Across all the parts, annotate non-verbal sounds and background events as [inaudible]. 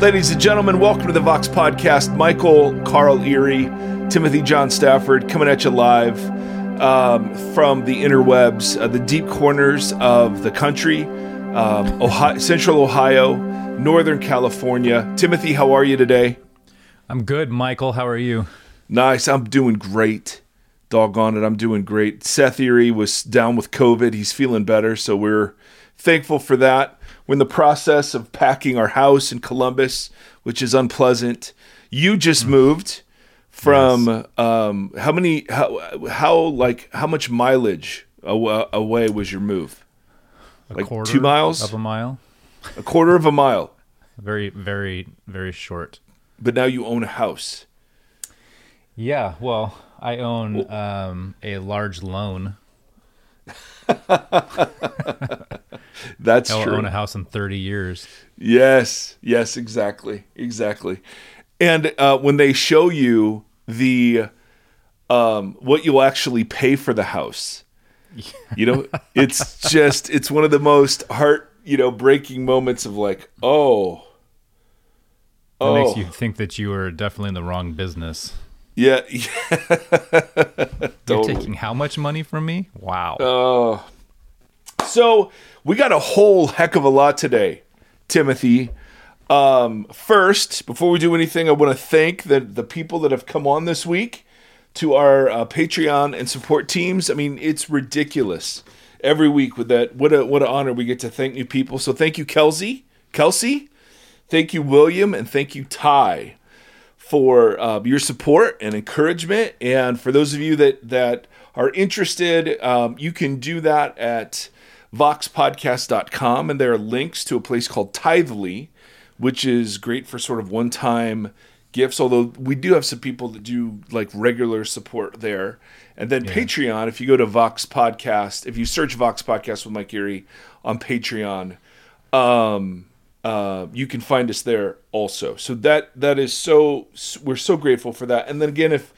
Ladies and gentlemen, welcome to the Vox Podcast. Michael, Carl Erie, Timothy John Stafford coming at you live um, from the interwebs, uh, the deep corners of the country, um, Ohio, Central Ohio, Northern California. Timothy, how are you today? I'm good, Michael. How are you? Nice. I'm doing great. Doggone it, I'm doing great. Seth Erie was down with COVID. He's feeling better, so we're thankful for that. We're in the process of packing our house in Columbus, which is unpleasant. You just mm. moved from yes. um, how many how how like how much mileage away was your move? A like two miles of a mile. A quarter of a mile. [laughs] Very very very short. But now you own a house. Yeah, well, I own um, a large loan. [laughs] [laughs] That's I'll true. Own a house in thirty years. Yes, yes, exactly, exactly. And uh, when they show you the um, what you'll actually pay for the house, [laughs] you know, it's just it's one of the most heart you know breaking moments of like, oh, that oh. makes you think that you are definitely in the wrong business. Yeah, [laughs] totally. You're taking how much money from me? Wow. Oh, so we got a whole heck of a lot today, Timothy. Um, first, before we do anything, I want to thank the the people that have come on this week to our uh, Patreon and support teams. I mean, it's ridiculous every week with that. What a what an honor we get to thank new people. So thank you, Kelsey, Kelsey. Thank you, William, and thank you, Ty, for uh, your support and encouragement. And for those of you that that are interested, um, you can do that at voxpodcast.com, and there are links to a place called Tithely, which is great for sort of one time gifts. Although we do have some people that do like regular support there. And then yeah. Patreon, if you go to Vox Podcast, if you search Vox Podcast with Mike Erie on Patreon, um, uh, you can find us there also. So that that is so we're so grateful for that. And then again, if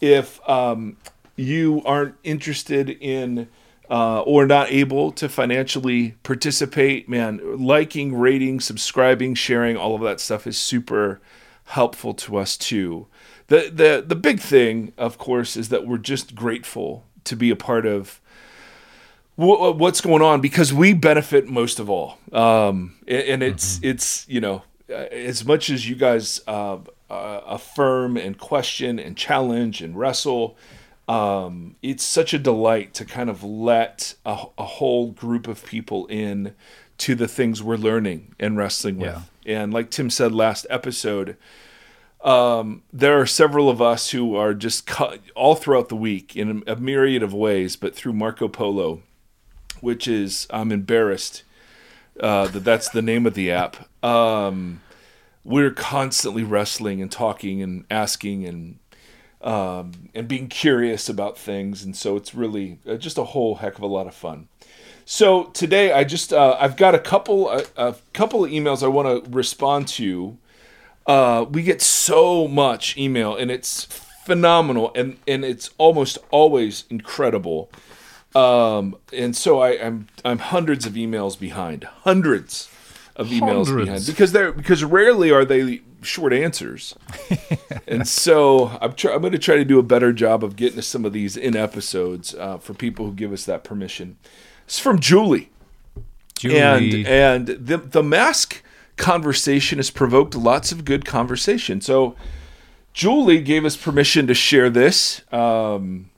if um, you aren't interested in uh, or not able to financially participate, man, liking, rating, subscribing, sharing, all of that stuff is super helpful to us too. The the the big thing, of course, is that we're just grateful to be a part of w- what's going on because we benefit most of all. Um, and it's mm-hmm. it's you know as much as you guys uh, uh, affirm and question and challenge and wrestle um, it's such a delight to kind of let a, a, whole group of people in to the things we're learning and wrestling with. Yeah. And like Tim said last episode, um, there are several of us who are just cut all throughout the week in a, a myriad of ways, but through Marco Polo, which is I'm embarrassed uh, that that's the name of the app. Um, we're constantly wrestling and talking and asking and um, and being curious about things. And so it's really uh, just a whole heck of a lot of fun. So today I just uh, I've got a couple a, a couple of emails I want to respond to. Uh, we get so much email and it's phenomenal and and it's almost always incredible. Um, and so I, I'm I'm hundreds of emails behind, hundreds of emails hundreds. behind because they're because rarely are they short answers. [laughs] and so I'm, try, I'm going to try to do a better job of getting to some of these in episodes uh, for people who give us that permission. It's from Julie. Julie. And, and the, the mask conversation has provoked lots of good conversation. So Julie gave us permission to share this. Um,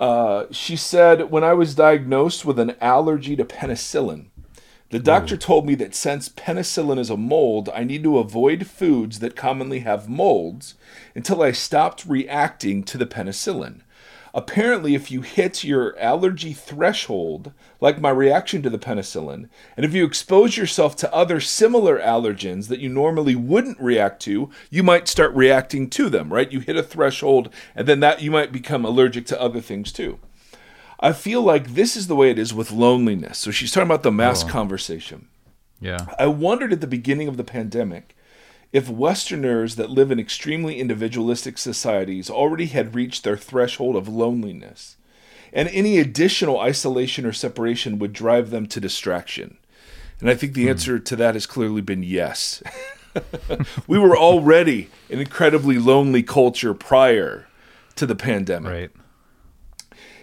uh, she said, When I was diagnosed with an allergy to penicillin, the doctor told me that since penicillin is a mold, I need to avoid foods that commonly have molds until I stopped reacting to the penicillin. Apparently, if you hit your allergy threshold, like my reaction to the penicillin, and if you expose yourself to other similar allergens that you normally wouldn't react to, you might start reacting to them, right? You hit a threshold, and then that you might become allergic to other things too. I feel like this is the way it is with loneliness. So she's talking about the mass oh. conversation. Yeah. I wondered at the beginning of the pandemic if Westerners that live in extremely individualistic societies already had reached their threshold of loneliness, and any additional isolation or separation would drive them to distraction. And I think the hmm. answer to that has clearly been yes. [laughs] we were already an incredibly lonely culture prior to the pandemic. Right.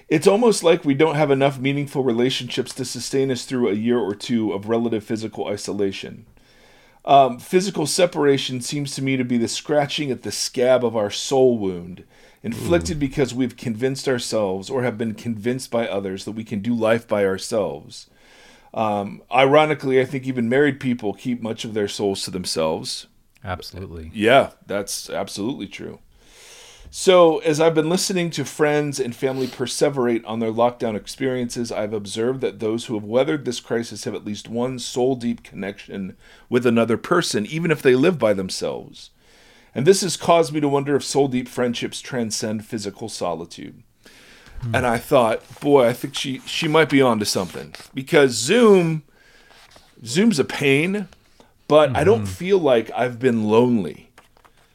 It's almost like we don't have enough meaningful relationships to sustain us through a year or two of relative physical isolation. Um, physical separation seems to me to be the scratching at the scab of our soul wound, inflicted because we've convinced ourselves or have been convinced by others that we can do life by ourselves. Um, ironically, I think even married people keep much of their souls to themselves. Absolutely. Yeah, that's absolutely true. So, as I've been listening to friends and family perseverate on their lockdown experiences, I've observed that those who have weathered this crisis have at least one soul deep connection with another person, even if they live by themselves. And this has caused me to wonder if soul deep friendships transcend physical solitude. And I thought, boy, I think she, she might be onto something because Zoom, Zoom's a pain, but I don't feel like I've been lonely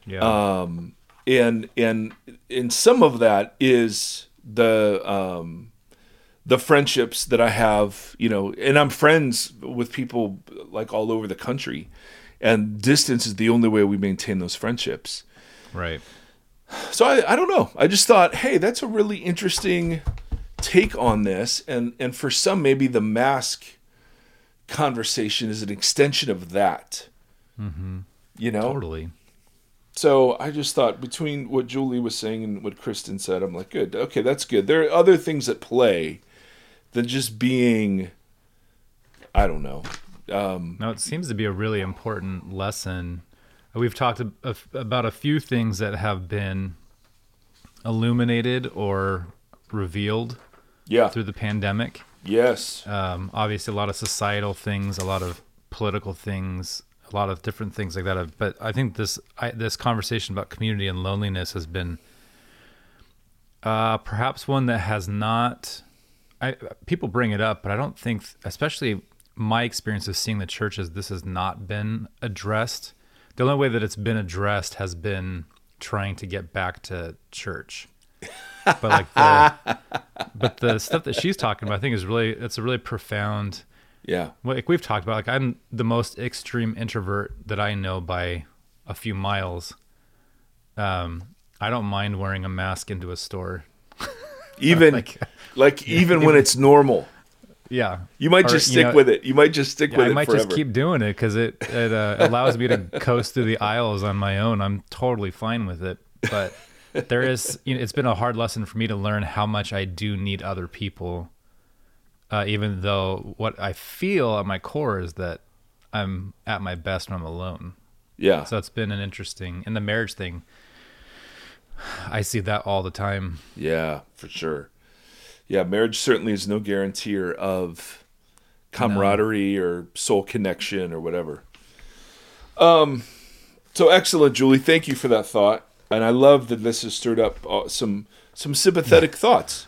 Yeah. um, and and and some of that is the um, the friendships that I have, you know, and I'm friends with people like all over the country, and distance is the only way we maintain those friendships. right. So I, I don't know. I just thought, hey, that's a really interesting take on this, and and for some maybe the mask conversation is an extension of that. Mm-hmm. You know, Totally. So I just thought between what Julie was saying and what Kristen said, I'm like, good. Okay, that's good. There are other things at play than just being, I don't know. Um, No, it seems to be a really important lesson. We've talked a, a, about a few things that have been illuminated or revealed yeah. through the pandemic. Yes. Um, obviously, a lot of societal things, a lot of political things, a lot of different things like that. But I think this I, this conversation about community and loneliness has been uh, perhaps one that has not. I, people bring it up, but I don't think, especially my experience of seeing the churches, this has not been addressed. The only way that it's been addressed has been trying to get back to church. But like the, [laughs] but the stuff that she's talking about, I think is really it's a really profound. Yeah. Like we've talked about, like I'm the most extreme introvert that I know by a few miles. Um, I don't mind wearing a mask into a store. [laughs] Even like, Like- even when it's normal, Yeah, you might Or, just you stick know, with it. You might just stick Yeah, with I it might forever. just keep doing it because it it uh, [laughs] allows me to coast through the aisles on my own. I'm totally fine with it. But there is, you know, it's been a hard lesson for me to learn how much I do need other people. Uh, even though what I feel at my core is that I'm at my best when I'm alone. yeah. So it's been an interesting. And the marriage thing, I see that all the time. Yeah, for sure. Yeah, marriage certainly is no guarantor of camaraderie or soul connection or whatever. Um, so excellent, Julie. Thank you for that thought, and I love that this has stirred up uh, some some sympathetic [laughs] thoughts.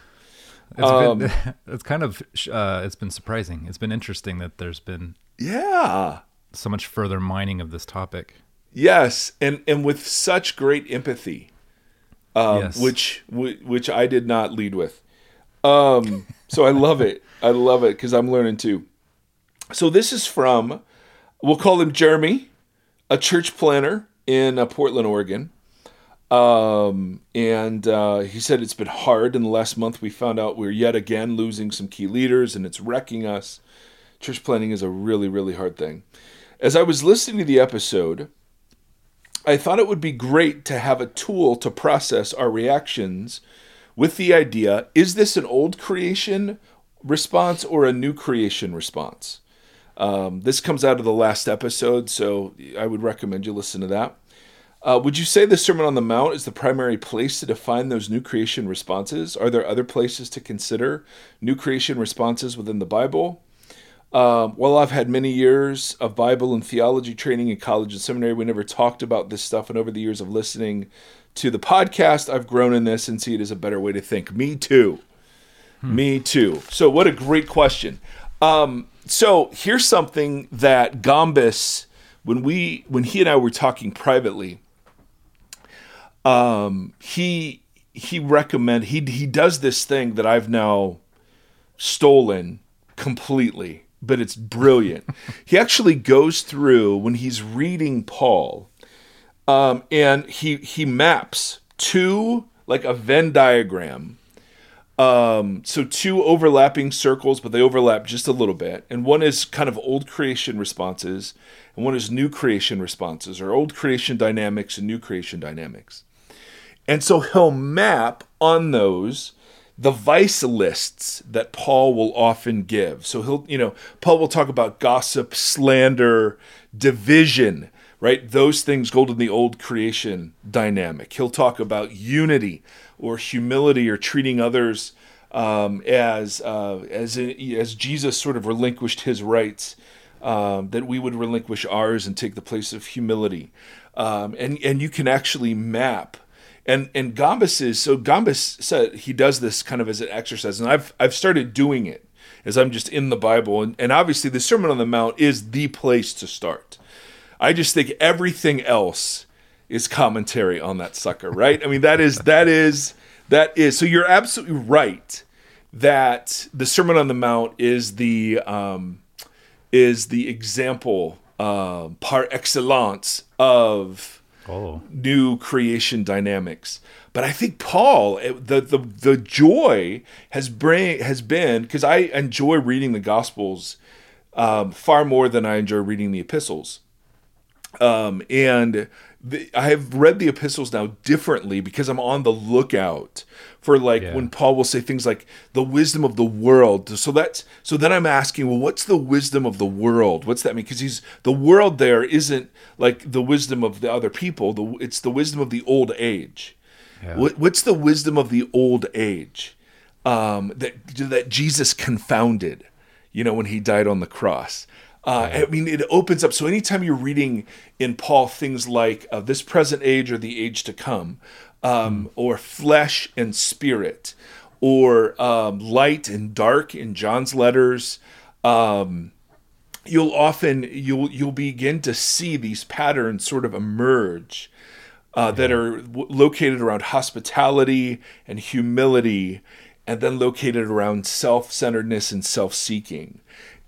It's Um, been, [laughs] it's kind of, uh, it's been surprising. It's been interesting that there's been Yeah. so much further mining of this topic. Yes, and and with such great empathy, um, Yes. which which I did not lead with. Um, so I love it. I love it because I'm learning too. So this is from, we'll call him Jeremy, a church planter in uh, Portland, Oregon. Um, and uh, he said it's been hard. In the last month, we found out we're yet again losing some key leaders, and it's wrecking us. Church planting is a really, really hard thing. As I was listening to the episode, I thought it would be great to have a tool to process our reactions with the idea is this an old creation response or a new creation response? Um, this comes out of the last episode, so I would recommend you listen to that. Uh, would you say the Sermon on the Mount is the primary place to define those new creation responses? Are there other places to consider new creation responses within the Bible? Um, well, I've had many years of Bible and theology training in college and seminary. We never talked about this stuff, and over the years of listening to the podcast, I've grown in this and see it as a better way to think. Me too. Me too. So, what a great question. Um, so, here's something that Gombis, when we, when he and I were talking privately, um, he he recommend he he does this thing that I've now stolen completely but it's brilliant. [laughs] he actually goes through when he's reading Paul, um, and he he maps two like a Venn diagram. Um, so two overlapping circles, but they overlap just a little bit. And one is kind of old creation responses, and one is new creation responses, or old creation dynamics and new creation dynamics. And so he'll map on those the vice lists that Paul will often give. So he'll, you know, Paul will talk about gossip, slander, division, right? Those things go to the old creation dynamic. He'll talk about unity or humility or treating others um, as uh, as as Jesus sort of relinquished his rights, um, that we would relinquish ours and take the place of humility. Um, and and you can actually map and and Gombis is so Gombis said he does this kind of as an exercise, and I've I've started doing it as I'm just in the Bible, and, and obviously the Sermon on the Mount is the place to start. I just think everything else is commentary on that sucker, right? I mean that is that is that is so you're absolutely right that the Sermon on the Mount is the um, is the example uh, par excellence of Oh. new creation dynamics. But I think Paul, the the the joy has bring has been because I enjoy reading the Gospels um, far more than I enjoy reading the epistles. Um, and the, I have read the epistles now differently because I'm on the lookout for like Yeah. when Paul will say things like the wisdom of the world. So that's so then I'm asking, well, what's the wisdom of the world? What's that mean? Because he's the world there isn't like the wisdom of the other people. The it's the wisdom of the old age. Yeah. What, what's the wisdom of the old age um, that that Jesus confounded? You know, when he died on the cross. Uh, I mean, it opens up. So anytime you're reading in Paul things like uh, this present age or the age to come, um, or flesh and spirit, or um, light and dark in John's letters, um, you'll often you'll you'll begin to see these patterns sort of emerge uh, that are w- located around hospitality and humility, and then located around self-centeredness and self-seeking,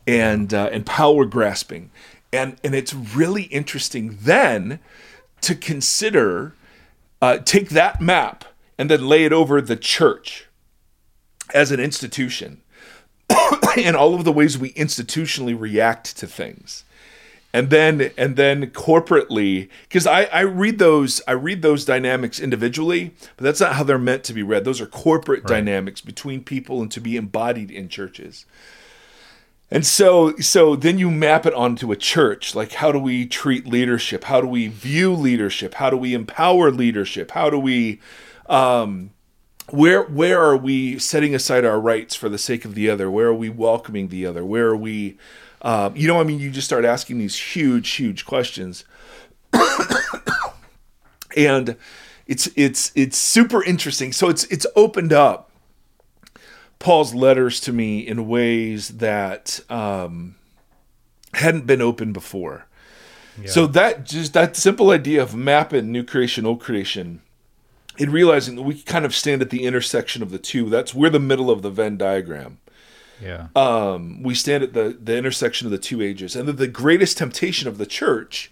and uh, and power grasping, and and it's really interesting then to consider uh, take that map and then lay it over the church as an institution [coughs] and all of the ways we institutionally react to things. And then and then corporately because I, I read those i read those dynamics individually but that's not how they're meant to be read. Those are corporate dynamics between people and to be embodied in churches and so so then you map it onto a church. Like how do we treat leadership? How do we view leadership? How do we empower leadership? How do we um where where are we setting aside our rights for the sake of the other? Where are we welcoming the other? Where are we um, you know i mean you just start asking these huge huge questions. [coughs] And it's it's it's super interesting. So it's it's opened up paul's letters to me in ways that um, hadn't been open before so that just that simple idea of mapping new creation old creation and realizing that we kind of stand at the intersection of the two that's we're the middle of the venn diagram Yeah. um, we stand at the, the intersection of the two ages. And that the greatest temptation of the church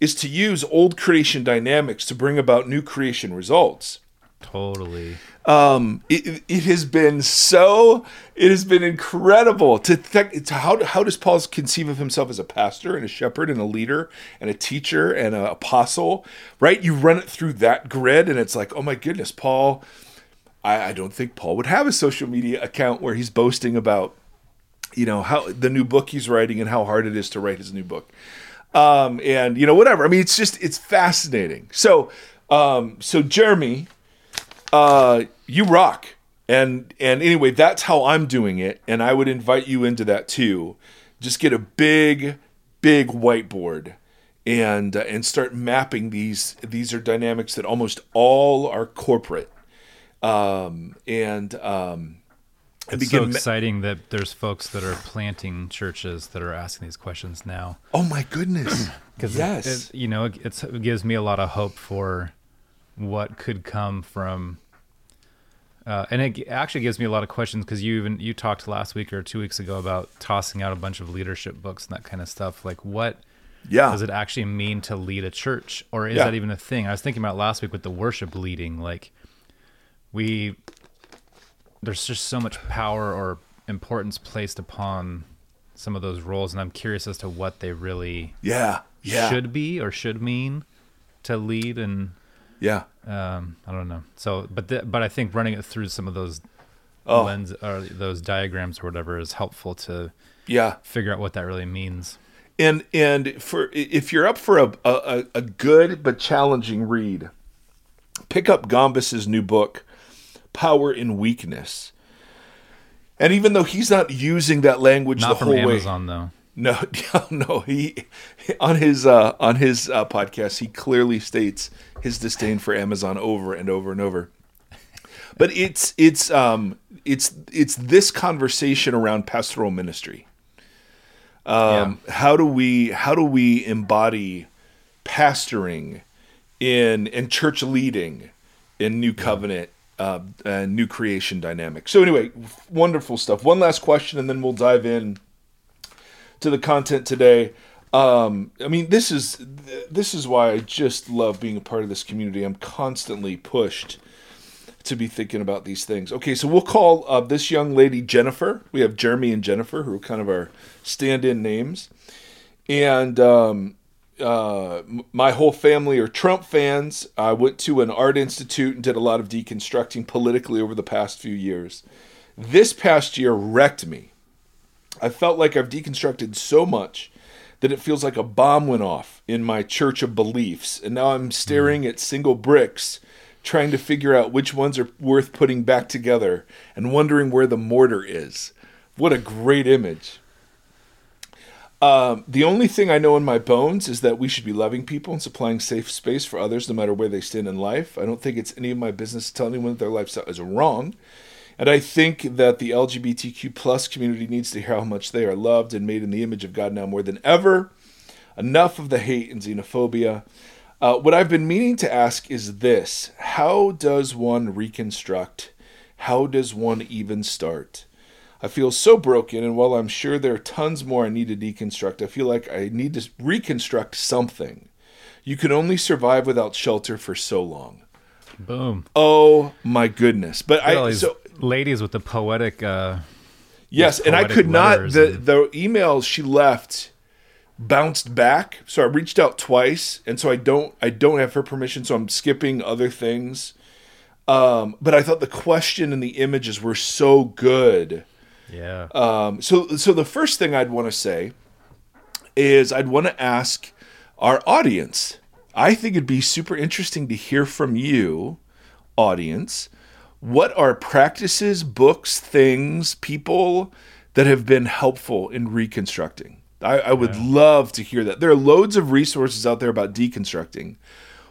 is to use old creation dynamics to bring about new creation results. totally. Um, it, it has been so, it has been incredible to, th- to how, how does Paul conceive of himself as a pastor and a shepherd and a leader and a teacher and an apostle, right? You run it through that grid and it's like, oh my goodness, Paul, I, I don't think Paul would have a social media account where he's boasting about, you know, how the new book he's writing and how hard it is to write his new book. Um, and you know, whatever. I mean, it's just it's fascinating. So, um, so Jeremy, uh, you rock. And and anyway, that's how I'm doing it, and I would invite you into that too. Just get a big, big whiteboard and uh, and start mapping these. These are dynamics that almost all are corporate, um, and um, and It's so begin. ma- exciting that there's folks that are planting churches that are asking these questions now. oh my goodness! [clears throat] Because yes, it, you know, it, it's, it gives me a lot of hope for what could come from Uh, and it actually gives me a lot of questions because you even you talked last week or two weeks ago about tossing out a bunch of leadership books and that kind of stuff. Like, what Yeah. does it actually mean to lead a church, or is Yeah. that even a thing? I was thinking about last week with the worship leading. Like, we there's just so much power or importance placed upon some of those roles, and I'm curious as to what they really yeah. Yeah. should be or should mean to lead and yeah. um, I don't know. So, but the, but I think running it through some of those Oh. lens or those diagrams or whatever is helpful to Yeah. figure out what that really means. And and for if you're up for a a, a good but challenging read, pick up Gombis's new book, Power in Weakness. And even though he's not using that language Not the whole way, Amazon though. No, [laughs] no, he on his uh, on his uh, podcast he clearly states his disdain for Amazon over and over and over. But it's it's um it's it's this conversation around pastoral ministry. Um, How do we how do we embody pastoring in in church leading in New Covenant uh, and New Creation dynamic? So anyway, wonderful stuff. One last question, and then we'll dive in to the content today. Um, I mean, this is this is why I just love being a part of this community. I'm constantly pushed to be thinking about these things. Okay, so we'll call uh, this young lady Jennifer. We have Jeremy and Jennifer, who are kind of our stand-in names, and um, uh, my whole family are Trump fans. I went to an art institute and did a lot of deconstructing politically over the past few years. This past year wrecked me. I felt like I've deconstructed so much that it feels like a bomb went off in my church of beliefs. And now I'm staring at single bricks, trying to figure out which ones are worth putting back together and wondering where the mortar is. What a great image. Um, the only thing I know in my bones is that we should be loving people and supplying safe space for others no matter where they stand in life. I don't think it's any of my business to tell anyone that their lifestyle is wrong. And I think that the LGBTQ plus community needs to hear how much they are loved and made in the image of God now more than ever. Enough of the hate and xenophobia. Uh, what I've been meaning to ask is this How does one reconstruct? How does one even start? I feel so broken, and while I'm sure there are tons more I need to deconstruct, I feel like I need to reconstruct something. You can only survive without shelter for so long. Boom. Oh my goodness! But I so ladies with the poetic. Uh, Yes, These and I could not the and- the emails she left bounced back. So I reached out twice, and so I don't I don't have her permission, so I'm skipping other things. Um, but I thought the question and the images were so good. yeah. Um, so so the first thing I'd want to say is I'd want to ask our audience. I think it'd be super interesting to hear from you, audience. What are practices, books, things, people that have been helpful in reconstructing? I, I would love to hear that. There are loads of resources out there about deconstructing.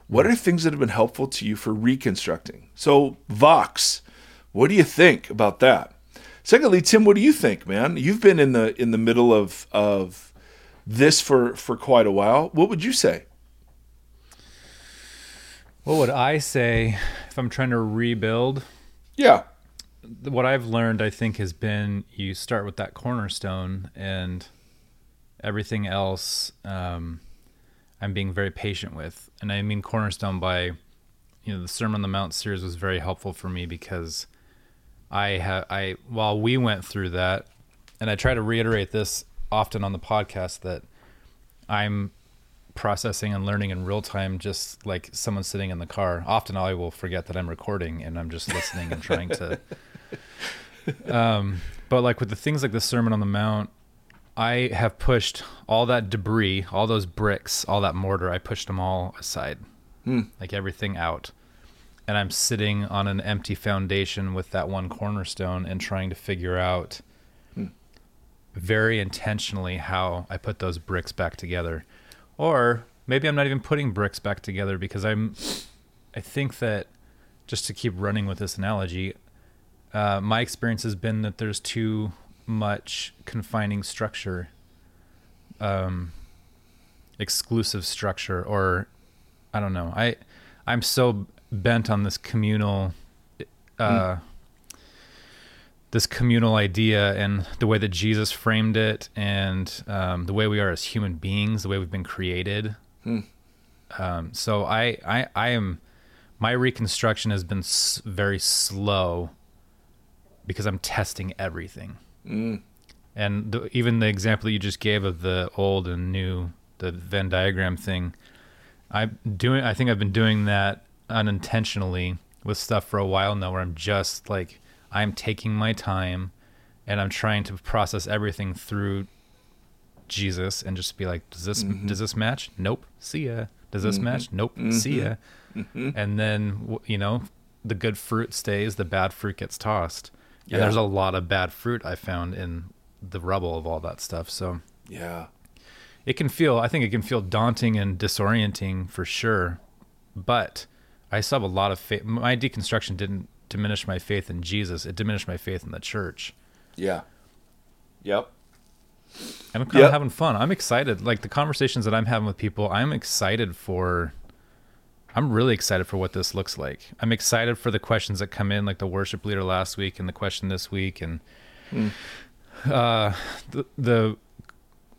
What hmm. are things that have been helpful to you for reconstructing? So, Vox, what do you think about that? Secondly, Tim, what do you think, man? You've been in the in the middle of of this for for quite a while. What would you say? what would I say if I'm trying to rebuild? Yeah. what I've learned, I think, has been you start with that cornerstone, and everything else um, I'm being very patient with. And I mean cornerstone by, you know, the Sermon on the Mount series was very helpful for me because I have I while we went through that, and I try to reiterate this often on the podcast that I'm processing and learning in real time, just like someone sitting in the car. Often I will forget that I'm recording and I'm just listening and trying to. [laughs] Um, but like with the things like the Sermon on the Mount, I have pushed all that debris, all those bricks, all that mortar. I pushed them all aside, like everything out. And I'm sitting on an empty foundation with that one cornerstone and trying to figure out very intentionally how I put those bricks back together. Or maybe I'm not even putting bricks back together because I'm I think that just to keep running with this analogy, uh, my experience has been that there's too much confining structure, um, exclusive structure, or I don't know. I I'm so bent on this communal uh, this communal idea and the way that Jesus framed it, and um, the way we are as human beings, the way we've been created. Hmm. Um, so I, I, I am, my reconstruction has been s- very slow because I'm testing everything. Mm. And the, even the example that you just gave of the old and new, the Venn diagram thing, I'm doing. I think I've been doing that unintentionally with stuff for a while now, where I'm just like I'm taking my time, and I'm trying to process everything through Jesus, and just be like, does this mm-hmm. does this match? Nope. See ya. Does this mm-hmm. match? Nope. Mm-hmm. See ya. And then you know, the good fruit stays, the bad fruit gets tossed. Yeah. And there's a lot of bad fruit I found in the rubble of all that stuff. So Yeah. it can feel, I think it can feel daunting and disorienting for sure. But I still have a lot of faith. My deconstruction didn't diminish my faith in Jesus, it diminished my faith in the church. Yeah. Yep. And I'm kind Yep. of having fun. I'm excited. Like the conversations that I'm having with people, I'm excited for. I'm really excited for what this looks like. I'm excited for the questions that come in, like the worship leader last week and the question this week, and uh, the, the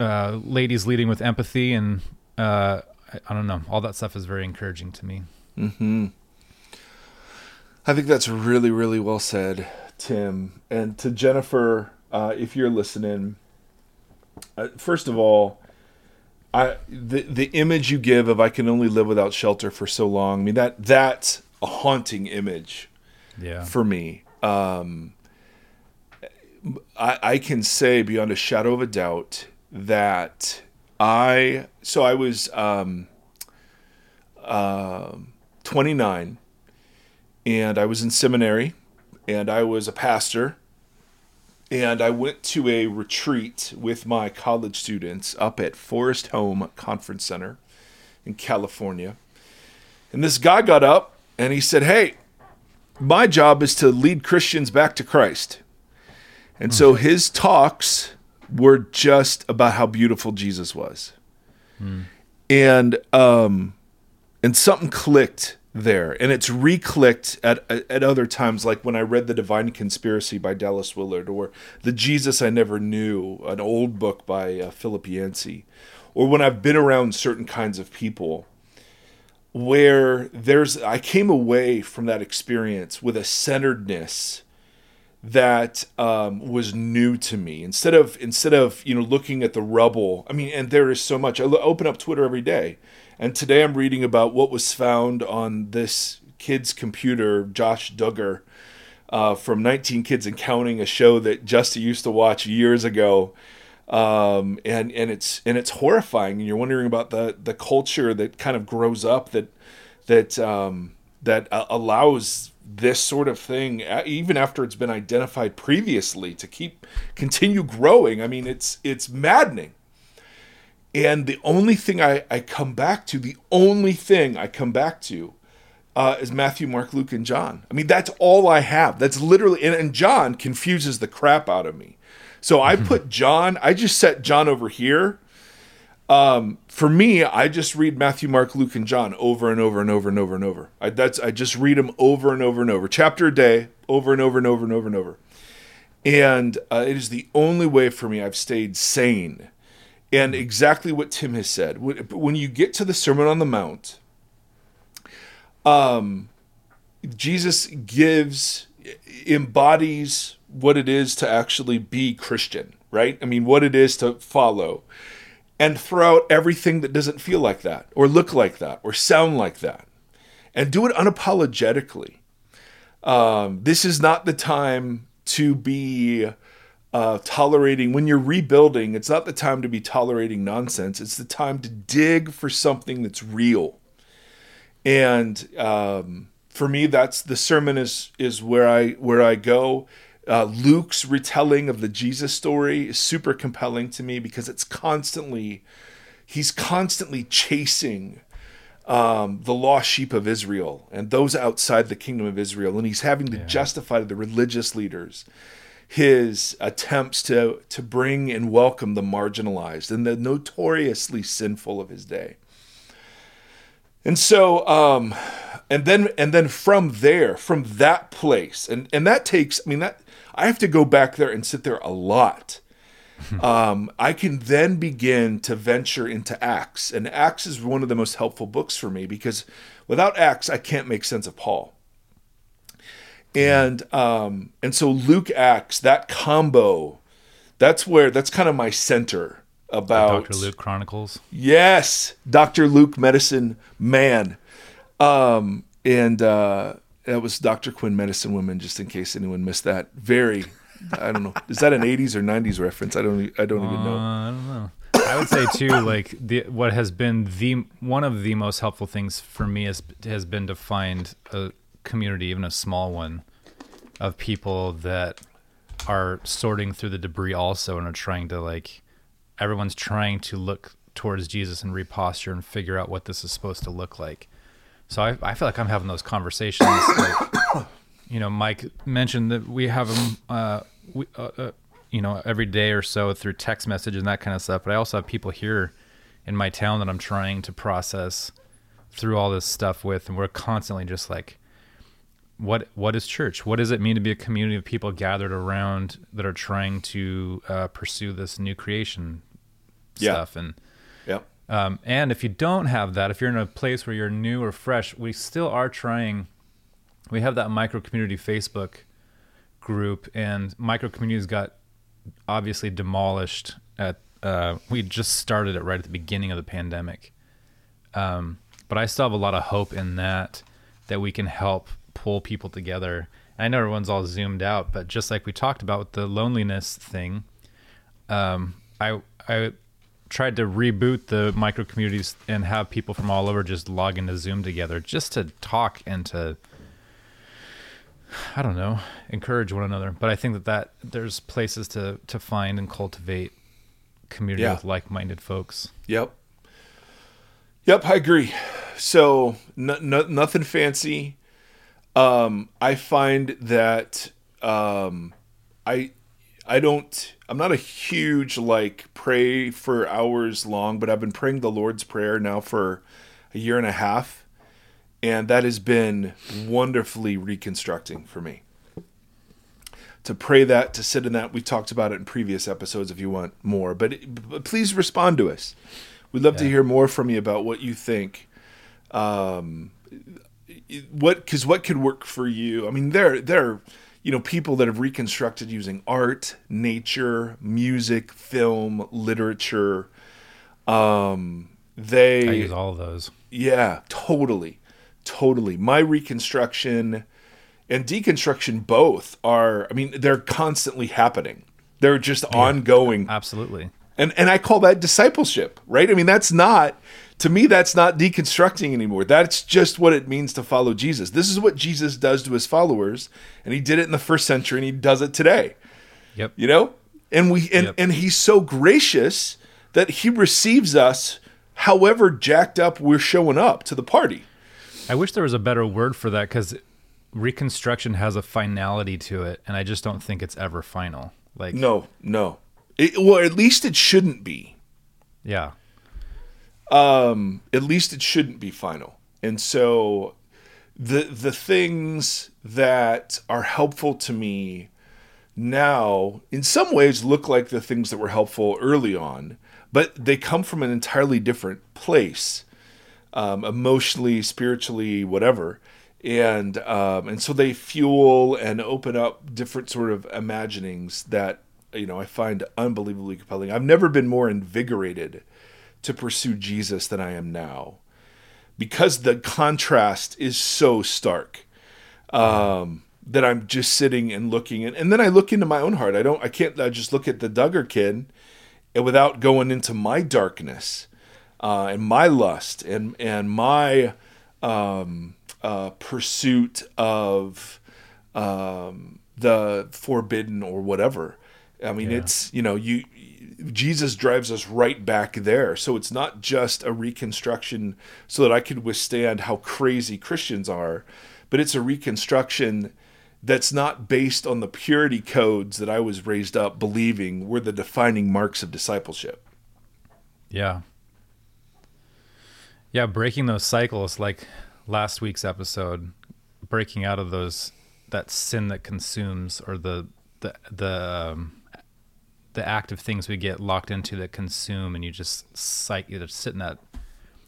uh, ladies leading with empathy, and uh, I, I don't know. All that stuff is very encouraging to me. I think that's really, really well said, Tim. And to Jennifer, uh, if you're listening, uh, first of all, I the the image you give of I can only live without shelter for so long. I mean that that's a haunting image Yeah. for me. Um, I, I can say beyond a shadow of a doubt that I so I was um, um 29 and I was in seminary and I was a pastor and I went to a retreat with my college students up at Forest Home Conference Center in California. And this guy got up and he said, Hey, my job is to lead Christians back to Christ. And so his talks were just about how beautiful Jesus was. And um and something clicked there and it's re-clicked at at other times like when I read The Divine Conspiracy by Dallas Willard or The Jesus I Never Knew, an old book by uh, Philip Yancey, or when I've been around certain kinds of people where there's I came away from that experience with a centeredness that um, was new to me. Instead of instead of you know looking at the rubble, I mean, and there is so much. I open up Twitter every day, and today I'm reading about what was found on this kid's computer, Josh Duggar, uh, from 19 Kids and Counting, a show that Justy used to watch years ago. Um, and and it's and it's horrifying, and you're wondering about the the culture that kind of grows up that that um, that uh, allows this sort of thing uh, even after it's been identified previously to keep continue growing. I mean it's it's maddening and the only thing i i come back to the only thing i come back to uh, is matthew mark luke and john i mean that's all i have that's literally and, and john confuses the crap out of me so i put john i just set john over here um, for me, I just read Matthew, Mark, Luke, and John over and over and over and over and over. I, that's I just read them over and over and over, chapter a day, over and over and over and over and over. And uh, it is the only way for me I've stayed sane. And exactly what Tim has said. When you get to the Sermon on the Mount, um, Jesus gives embodies what it is to actually be Christian, right? I mean, what it is to follow and throw out everything that doesn't feel like that or look like that or sound like that and do it unapologetically um, this is not the time to be uh, tolerating when you're rebuilding it's not the time to be tolerating nonsense. It's the time to dig for something that's real. And um, for me that's the sermon is is where i where i go. Uh, Luke's retelling of the Jesus story is super compelling to me because it's constantly, he's constantly chasing um, the lost sheep of Israel and those outside the kingdom of Israel, and he's having to justify to the religious leaders his attempts to to bring and welcome the marginalized and the notoriously sinful of his day. And so, um, and then and then from there from that place and and that takes i mean that i have to go back there and sit there a lot. Um, i can then begin to venture into acts and acts is one of the most helpful books for me because without acts i can't make sense of paul and um, and so luke acts that combo that's where that's kind of my center about Dr. Luke Chronicles. Yes, Dr. Luke Medicine Man. Um, and uh, that was Dr. Quinn Medicine Woman, just in case anyone missed that. Very, I don't know. Is that an 80s or 90s reference? I don't, I don't even know. Uh, I don't know. I would say too, [coughs] like the what has been the one of the most helpful things for me has has been to find a community, even a small one, of people that are sorting through the debris also and are trying to like everyone's trying to look towards Jesus and reposture and figure out what this is supposed to look like. So I, I feel like I'm having those conversations. [coughs] Like, you know, Mike mentioned that we have them, uh, we, uh, uh, you know, every day or so through text message and that kind of stuff. But I also have people here in my town that I'm trying to process through all this stuff with, and we're constantly just like, what what is church? What does it mean to be a community of people gathered around that are trying to uh, pursue this new creation Yeah. stuff? And Yep. um, and if you don't have that, if you're in a place where you're new or fresh, we still are trying. We have that micro community Facebook group, and micro communities got obviously demolished at. Uh, we just started it right at the beginning of the pandemic, um, but I still have a lot of hope in that that we can help pull people together. I know everyone's all zoomed out, but just like we talked about with the loneliness thing, um, I I tried to reboot the micro communities and have people from all over just log into Zoom together just to talk and to I don't know, encourage one another. But I think that, that there's places to to find and cultivate community Yeah. with like-minded folks. Yep. Yep, I agree. So n- n- nothing fancy. Um, I find that um, I I don't I'm not a huge like pray for hours long, but I've been praying the Lord's prayer now for a year and a half, and that has been wonderfully reconstructing for me. To pray that, to sit in that, we talked about it in previous episodes if you want more, but, but please respond to us. We'd love to hear more from you about what you think. Um, what because what could work for you? I mean, there there are you know people that have reconstructed using art, nature, music, film, literature. Um, they I use all of those. yeah, totally. Totally. My reconstruction and deconstruction both are I mean, they're constantly happening. They're just ongoing. Absolutely. And and I call that discipleship, right? I mean, that's not to me that's not deconstructing anymore. That's just what it means to follow Jesus. This is what Jesus does to his followers, and he did it in the first century and he does it today Yep. you know and we and, Yep. and he's so gracious that he receives us however jacked up we're showing up to the party I wish there was a better word for that because reconstruction has a finality to it, and I just don't think it's ever final. Like, no no it, well at least it shouldn't be yeah, um at least it shouldn't be final. And so the the things that are helpful to me now in some ways look like the things that were helpful early on but they come from an entirely different place um, emotionally spiritually whatever. And um, and so they fuel and open up different sort of imaginings that you know i find unbelievably compelling. I've never been more invigorated to pursue jesus than i am now because the contrast is so stark um, that I'm just sitting and looking, and, and then I look into my own heart. I don't, I can't I just look at the Duggar kid, and without going into my darkness uh, and my lust and and my um, uh, pursuit of um, the forbidden or whatever. I mean, Yeah. it's you know you Jesus drives us right back there. So it's not just a reconstruction so that I could withstand how crazy Christians are, but it's a reconstruction that's not based on the purity codes that I was raised up believing were the defining marks of discipleship. yeah, yeah. Breaking those cycles, like last week's episode, breaking out of those that sin that consumes or the the the um, the active things we get locked into that consume, and you just psych you just sit in that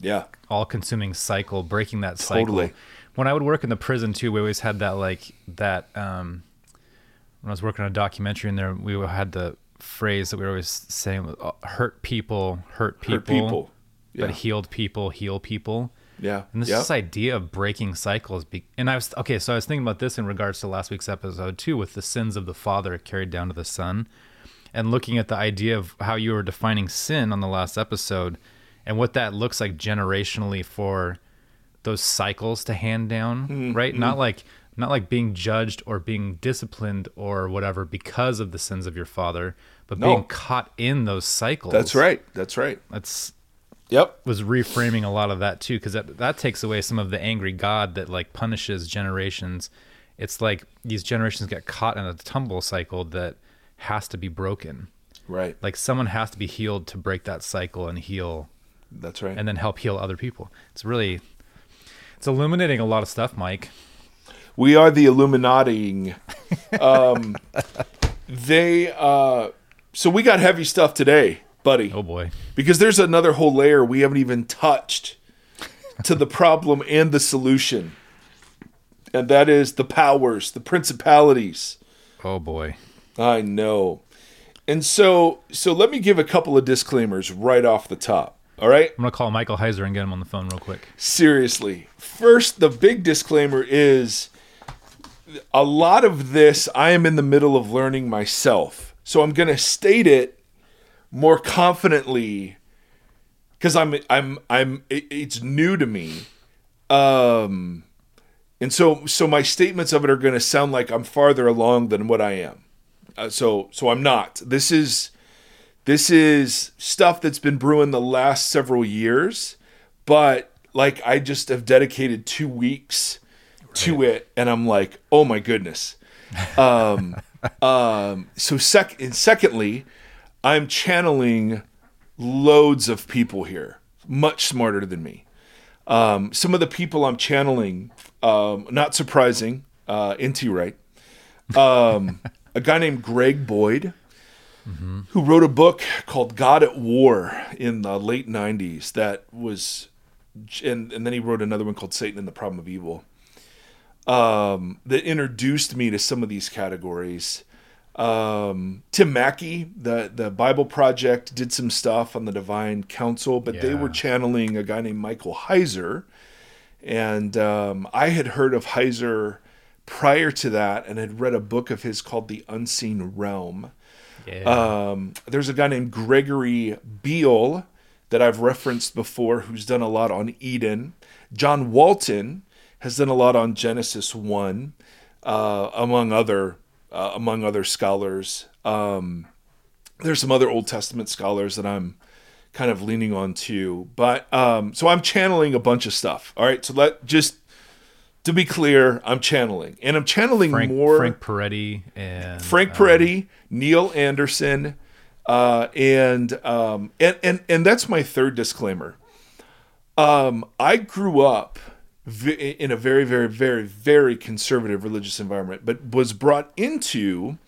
Yeah. all-consuming cycle, breaking that cycle. Totally. When I would work in the prison too, we always had that like that. Um, when I was working on a documentary in there, we had the phrase that we were always saying: uh, "Hurt people, hurt people, Hurt people. Yeah. but healed people, heal people." Yeah. And this this idea of breaking cycles. Be- and I was okay. So I was thinking about this in regards to last week's episode too, with the sins of the father carried down to the son, and looking at the idea of how you were defining sin on the last episode, and what that looks like generationally for those cycles to hand down. Mm-hmm. Right? Not mm-hmm. like not like being judged or being disciplined or whatever because of the sins of your father, but No. being caught in those cycles. That's right. That's right. That's Yep. was reframing a lot of that too because that, that takes away some of the angry god that like punishes generations it's like these generations get caught in a tumble cycle that has to be broken Right. like someone has to be healed to break that cycle and heal That's right. and then help heal other people it's really it's illuminating a lot of stuff mike We are the Illuminati. Um, they uh, so we got heavy stuff today, buddy, oh boy because there's another whole layer we haven't even touched to the problem and the solution, and that is the powers, the principalities. oh boy I know, and so so let me give a couple of disclaimers right off the top. All right. i'm gonna call michael heiser and get him on the phone real quick seriously. First, the big disclaimer is a lot of this I am in the middle of learning myself. So I'm going to state it more confidently cuz I'm I'm I'm it's new to me. Um and so so my statements of it are going to sound like I'm farther along than what I am. Uh, so so I'm not. This is this is stuff that's been brewing the last several years, but like I just have dedicated two weeks to it, and I'm like, oh my goodness. Um, [laughs] um, so sec- and secondly, I'm channeling loads of people here, much smarter than me. Um, some of the people I'm channeling, um, not surprising, uh, NT Wright, um, [laughs] a guy named Greg Boyd who wrote a book called God at War in the late 90s that was and, and then he wrote another one called Satan and the Problem of Evil um, that introduced me to some of these categories. Um, Tim Mackie, the the Bible Project, did some stuff on the Divine Council, but they were channeling a guy named Michael Heiser, and um, I had heard of Heiser prior to that and had read a book of his called The Unseen Realm. yeah Um, there's a guy named Gregory Beale that I've referenced before who's done a lot on Eden. John Walton has done a lot on Genesis 1, uh, among other uh, among other scholars. Um, there's some other Old Testament scholars that I'm kind of leaning on too. But um, so I'm channeling a bunch of stuff. All right, so let just to be clear, I'm channeling, and I'm channeling frank, more. frank peretti and Frank um, Peretti, Neil Anderson, uh, and um, and and and that's my third disclaimer. Um, I grew up v- in a very, very, very, very conservative religious environment, but was brought into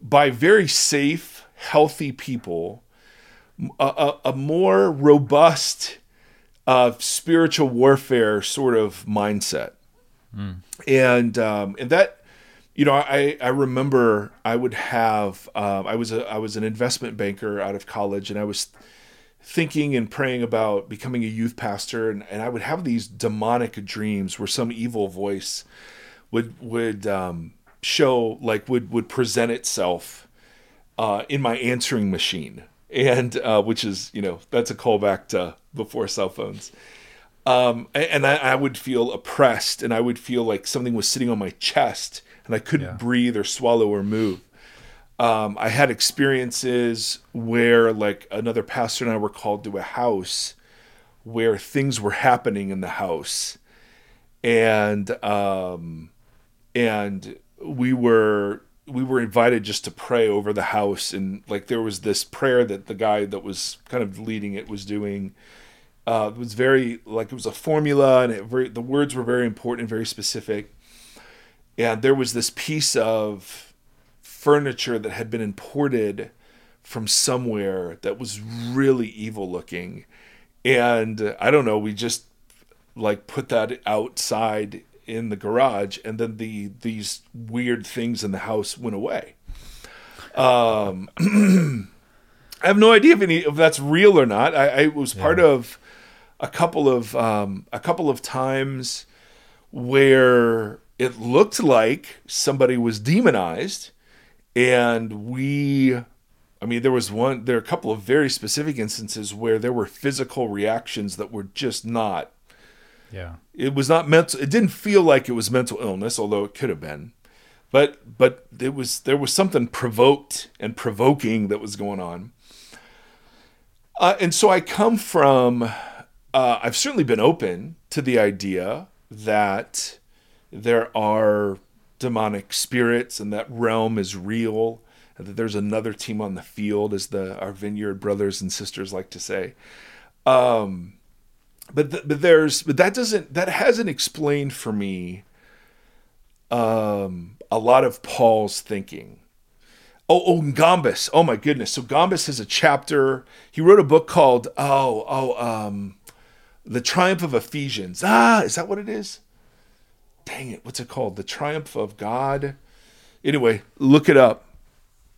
by very safe, healthy people a, a, a more robust uh, spiritual warfare sort of mindset and um, and that you know I I remember I would have um, I was a I was an investment banker out of college and I was thinking and praying about becoming a youth pastor and, and I would have these demonic dreams where some evil voice would would um, show like would would present itself uh, in my answering machine. And uh, which is you know that's a callback to before cell phones um, and I, I would feel oppressed and I would feel like something was sitting on my chest and I couldn't Yeah. breathe or swallow or move. Um, I had experiences where like another pastor and I were called to a house where things were happening in the house and um, and we were we were invited just to pray over the house and like there was this prayer that the guy that was kind of leading it was doing Uh, it was very like it was a formula, and it very, the words were very important, very specific. And there was this piece of furniture that had been imported from somewhere that was really evil looking, and uh, I don't know. We just like put that outside in the garage, and then the these weird things in the house went away. Um, [clears throat] I have no idea if any if that's real or not. I, I was part of a couple of um, a couple of times where it looked like somebody was demonized, and we. I mean, there was one. There are a couple of very specific instances where there were physical reactions that were just not Yeah. it was not mental it didn't feel like it was mental illness although it could have been but but it was there was something provoked and provoking that was going on uh, and so i come from uh, i've certainly been open to the idea that there are demonic spirits and that realm is real and that there's another team on the field as the our vineyard brothers and sisters like to say but th- but there's but that doesn't that hasn't explained for me um a lot of Paul's thinking. Oh, oh, Gombis Oh my goodness. So Gombis has a chapter. He wrote a book called oh oh um, the Triumph of Ephesians. Ah, is that what it is? Dang it! What's it called? The Triumph of God. Anyway, look it up.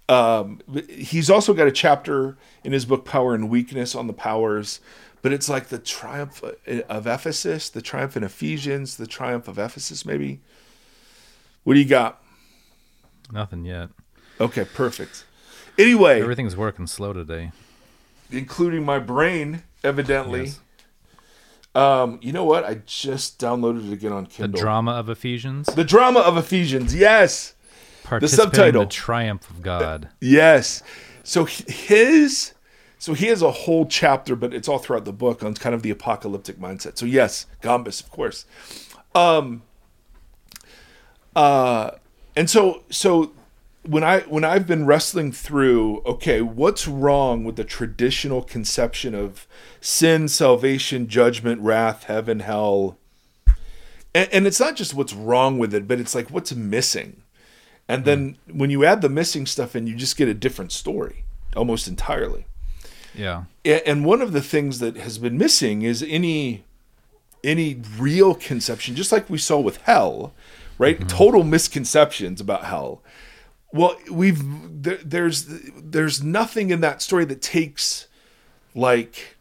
Um, he's also got a chapter in his book Power and Weakness on the powers, but it's like the triumph of Ephesus, the triumph in Ephesians, the triumph of Ephesus, maybe. What do you got? Nothing yet. Okay, perfect. Anyway, Everything's working slow today. including my brain, evidently. Yes. Um, you know what? I just downloaded it again on The drama of Ephesians. the drama of Ephesians. Yes. In subtitle. The triumph of God. Yes. So his so he has a whole chapter, but it's all throughout the book on kind of the apocalyptic mindset. So yes, Gombis, of course. Um uh and so so when I when I've been wrestling through, okay, what's wrong with the traditional conception of sin, salvation, judgment, wrath, heaven, hell? And, and it's not just what's wrong with it, but it's like what's missing. And then hmm. when you add the missing stuff in, you just get a different story almost entirely. Yeah. And one of the things that has been missing is any any real conception, just like we saw with hell, right? Mm-hmm. Total misconceptions about hell. Well, we've there, there's there's nothing in that story that takes like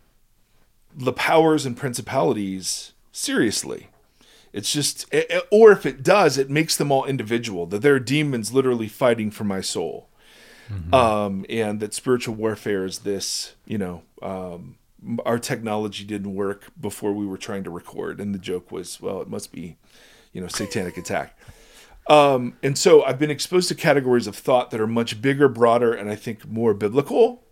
the powers and principalities seriously. It's just, or if it does, it makes them all individual. That there are demons literally fighting for my soul, um, and that spiritual warfare is this. You know, um, our technology didn't work before we were trying to record, and the joke was, well, it must be, you know, satanic attack. Um, and so I've been exposed to categories of thought that are much bigger, broader, and I think more biblical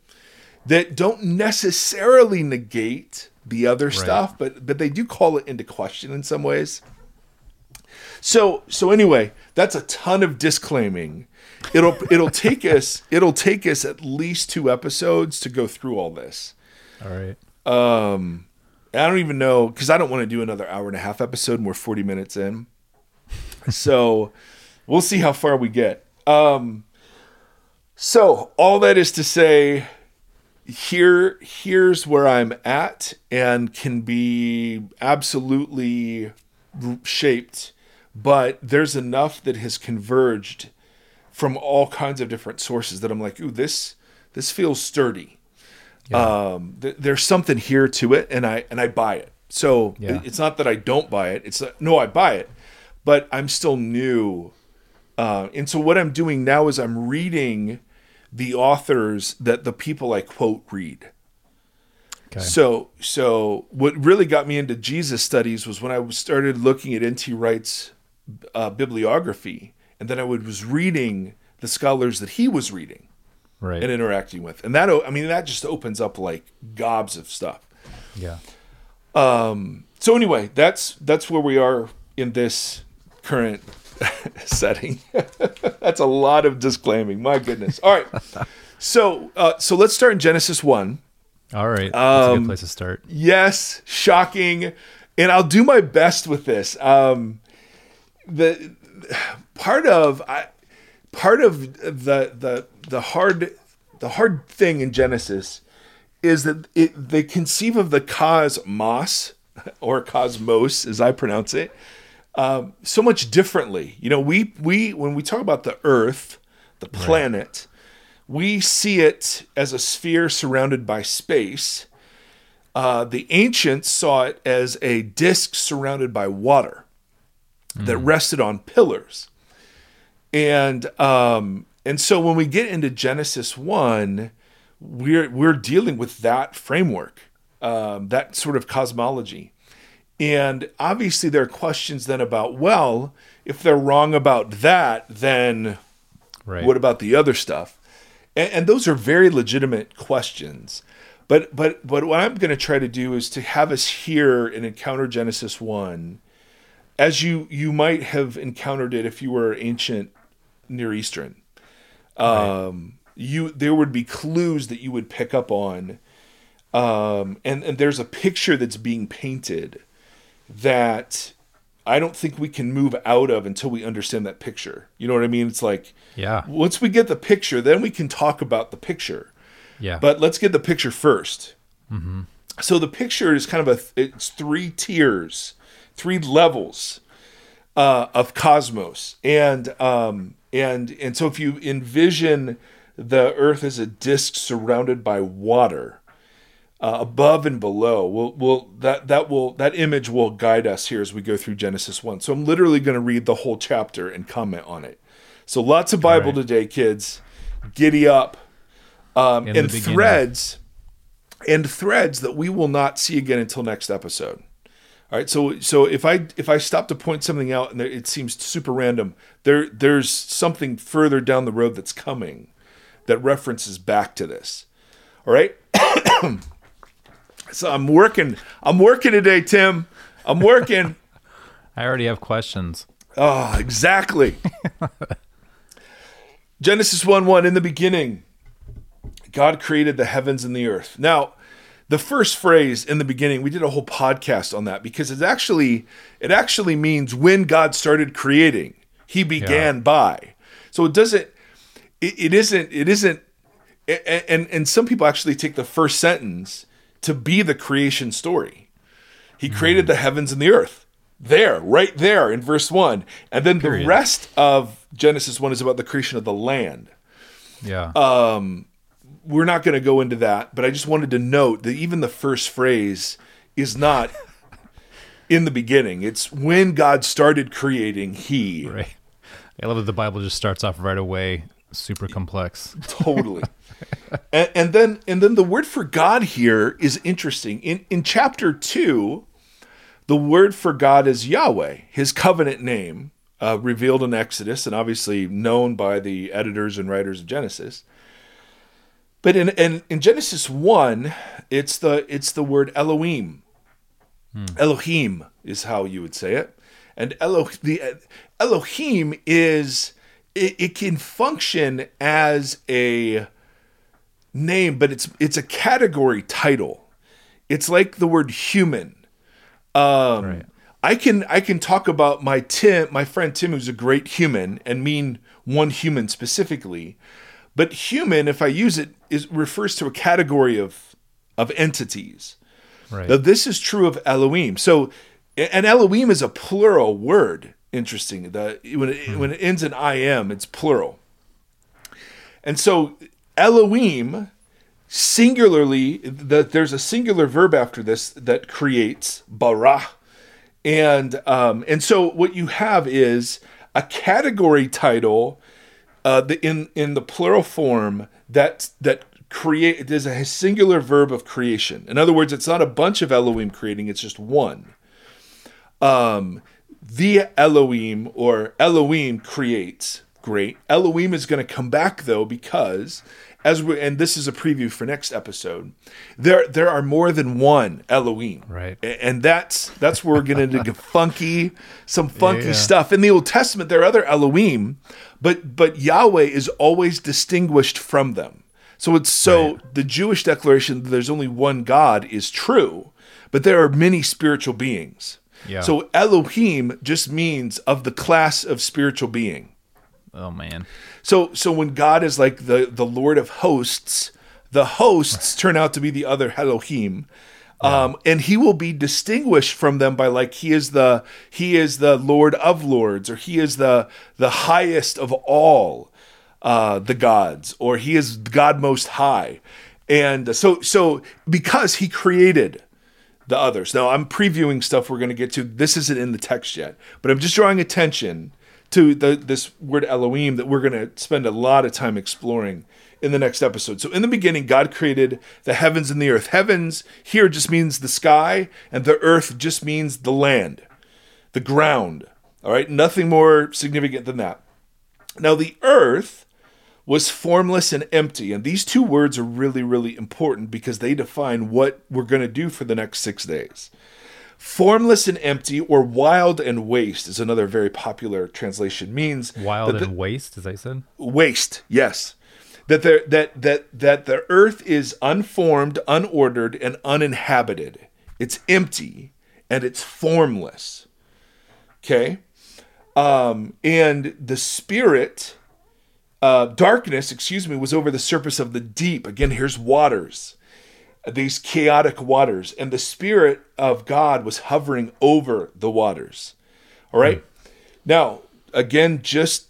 that don't necessarily negate the other stuff, but but they do call it into question in some ways. So so anyway, that's a ton of disclaiming. It'll it'll take [laughs] us it'll take us at least two episodes to go through all this. All right. Um, I don't even know because I don't want to do another hour and a half episode, and we're forty minutes in. So we'll see how far we get. Um, so all that is to say, here here's where I'm at, and can be absolutely shaped, but there's enough that has converged from all kinds of different sources that I'm like, ooh, this this feels sturdy um, th- there's something here to it, and I and I buy it. So Yeah. it- it's not that I don't buy it. It's that, no, I buy it, but I'm still new. Uh, and so what I'm doing now is I'm reading the authors that the people I quote read. Okay. So so what really got me into Jesus studies was when I started looking at N.T. Wright's uh, bibliography, and then I would, was reading the scholars that he was reading right. and interacting with. And that, I mean, that just opens up like gobs of stuff. yeah. So anyway, that's that's where we are in this current [laughs] setting. [laughs] that's a lot of disclaiming. My goodness. All right. So uh, so let's start in Genesis one. All right. That's a Um, good place to start. Yes, shocking. And I'll do my best with this. Um, the part of I, part of the the the hard the hard thing in Genesis is that it, they conceive of the cosmos or cosmos as I pronounce it um, so much differently. You know, we we when we talk about the Earth, the planet, we see it as a sphere surrounded by space. Uh, the ancients saw it as a disk surrounded by water that rested on pillars. And um, and so when we get into Genesis one, we're we're dealing with that framework, um, that sort of cosmology. And obviously, there are questions then about well, if they're wrong about that, then Right. what about the other stuff? And, and those are very legitimate questions. But but but what I'm going to try to do is to have us hear and encounter Genesis one, as you you might have encountered it if you were ancient Near Eastern. Um, you there would be clues that you would pick up on, um, and and there's a picture that's being painted that I don't think we can move out of until we understand that picture. You know what I mean? It's like yeah. once we get the picture, then we can talk about the picture. Yeah. But let's get the picture 1st So the picture is kind of a it's three tiers, three levels uh, of cosmos, and um, and and so if you envision the Earth as a disk surrounded by water, uh, above and below, will will that that will that image will guide us here as we go through Genesis one. So I'm literally going to read the whole chapter and comment on it. So lots of Bible right. today, kids. Giddy up um, and threads and threads that we will not see again until next episode. All right, so so if I if I stop to point something out and it seems super random, there there's something further down the road that's coming that references back to this. All right, [coughs] so I'm working I'm working today, Tim. I'm working. [laughs] I already have questions. Oh, exactly. [laughs] Genesis 1 1 In the beginning, God created the heavens and the earth. Now, the first phrase in the beginning, we did a whole podcast on that because it actually it actually means when God started creating. He began by. So it doesn't it, it isn't it isn't and and some people actually take the first sentence to be the creation story. He created the heavens and the earth. There, right there in verse 1. And then the rest of Genesis 1 is about the creation of the land. Yeah. Uh, We're not going to go into that, but I just wanted to note that even the first phrase is not in the beginning. It's when God started creating, he right. I love that the Bible just starts off right away, super complex. [laughs] totally. and, and then and then the word for God here is interesting. In in chapter two, the word for God is Yahweh, His covenant name, uh, revealed in Exodus, and obviously known by the editors and writers of Genesis. But in in, in Genesis one, it's the it's the word Elohim. Elohim is how you would say it, and Elo the Elohim is it, it can function as a name, but it's it's a category title. It's like the word human. Um, Right. I can I can talk about my Tim, my friend Tim, who's a great human, and mean one human specifically. But human, if I use it, is refers to a category of of entities. Right. Now, this is true of Elohim. So, and Elohim is a plural word. Interesting. The when it, when it ends in I am, it's plural. And so, Elohim, singularly, that there's a singular verb after this that creates bara, and um, and so what you have is a category title uh, the, in in the plural form that that create there's a singular verb of creation. In other words, it's not a bunch of Elohim creating; it's just one. Um, the Elohim or Elohim creates. Great. Elohim is going to come back though because as we and this is a preview for next episode. There there are more than one Elohim. Right. And that's that's where we're getting into [laughs] funky some funky Yeah. stuff. In the Old Testament there are other Elohim, but but Yahweh is always distinguished from them. So it's so Right. the Jewish declaration that there's only one God is true, but there are many spiritual beings. Yeah. So Elohim just means of the class of spiritual being. Oh man. So so when God is like the the Lord of hosts, the hosts turn out to be the other Elohim. Um, and he will be distinguished from them by like he is the he is the Lord of Lords, or he is the the highest of all uh, the gods, or he is God most high. And so so because he created the others. Now I'm previewing stuff we're going to get to. This isn't in the text yet, but I'm just drawing attention to the this word Elohim that we're going to spend a lot of time exploring in the next episode. So in the beginning God created the heavens and the earth. Heavens here just means the sky and the earth just means the land, the ground. All right? Nothing more significant than that. Now the earth was formless and empty. And these two words are really, really important because they define what we're going to do for the next six days. Formless and empty, or wild and waste, is another very popular translation. Means Wild the- and waste, as I said. waste. Yes, that there that that that the earth is unformed, unordered, and uninhabited. It's empty and it's formless. Okay, um, and the spirit uh, darkness, excuse me, was over the surface of the deep. Again, here's waters, these chaotic waters, and the Spirit of God was hovering over the waters. All right. Now, again, just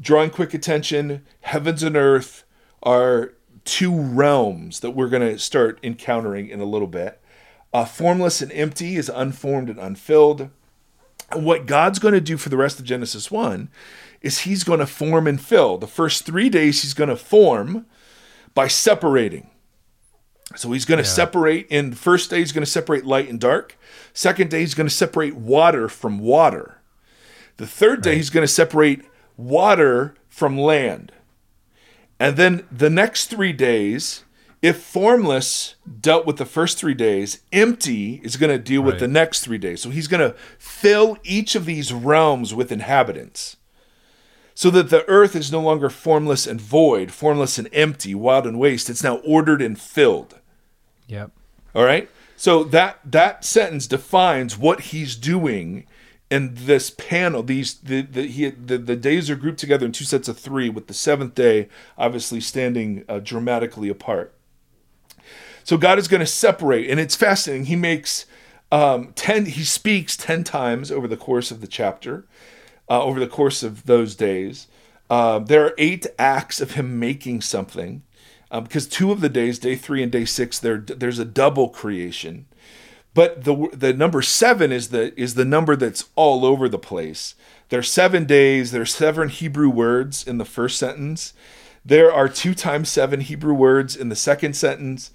drawing quick attention heavens and earth are two realms that we're going to start encountering in a little bit. Uh, formless and empty is unformed and unfilled. What God's going to do for the rest of Genesis 1 is he's going to form and fill. The first three days, he's going to form by separating. So he's going to separate in the first day, he's going to separate light and dark. Second day, he's going to separate water from water. The third day, he's going to separate water from land. And then the next three days, if formless dealt with the first three days, empty is going to deal with the next three days. So he's going to fill each of these realms with inhabitants. So that the earth is no longer formless and void, formless and empty, wild and waste. It's now ordered and filled. Yep. All right. So that that sentence defines what he's doing in this panel. These the the, he, the the days are grouped together in two sets of three, with the seventh day obviously standing uh, dramatically apart. So God is going to separate, and it's fascinating. He makes um, ten. He speaks ten times over the course of the chapter, uh, over the course of those days. Uh, there are eight acts of him making something, um, because two of the days, day three and day six, there there's a double creation. But the the number seven is the is the number that's all over the place. There are seven days. There are seven Hebrew words in the first sentence. There are two times seven Hebrew words in the second sentence.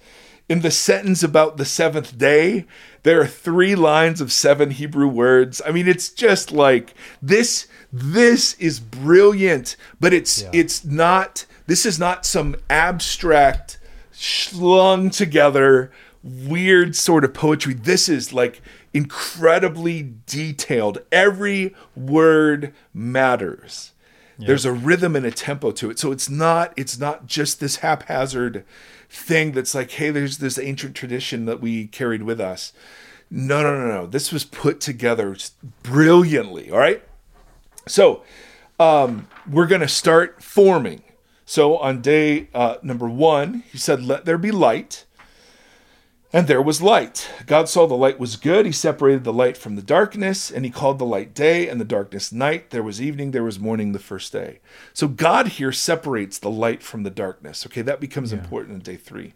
In the sentence about the seventh day, there are three lines of seven Hebrew words. I mean, it's just like this. This is brilliant, but it's it's not. This is not some abstract, slung together, weird sort of poetry. This is like incredibly detailed. Every word matters. There's a rhythm and a tempo to it. So it's not it's not just this haphazard thing that's like, hey, there's this ancient tradition that we carried with us. No, no, no, no. This was put together brilliantly. All right. So um, we're going to start forming. So on day uh, number one, he said, Let there be light. And there was light. God saw the light was good. He separated the light from the darkness, and he called the light day and the darkness night. There was evening, there was morning the first day. So God here separates the light from the darkness. Okay, that becomes important in day three.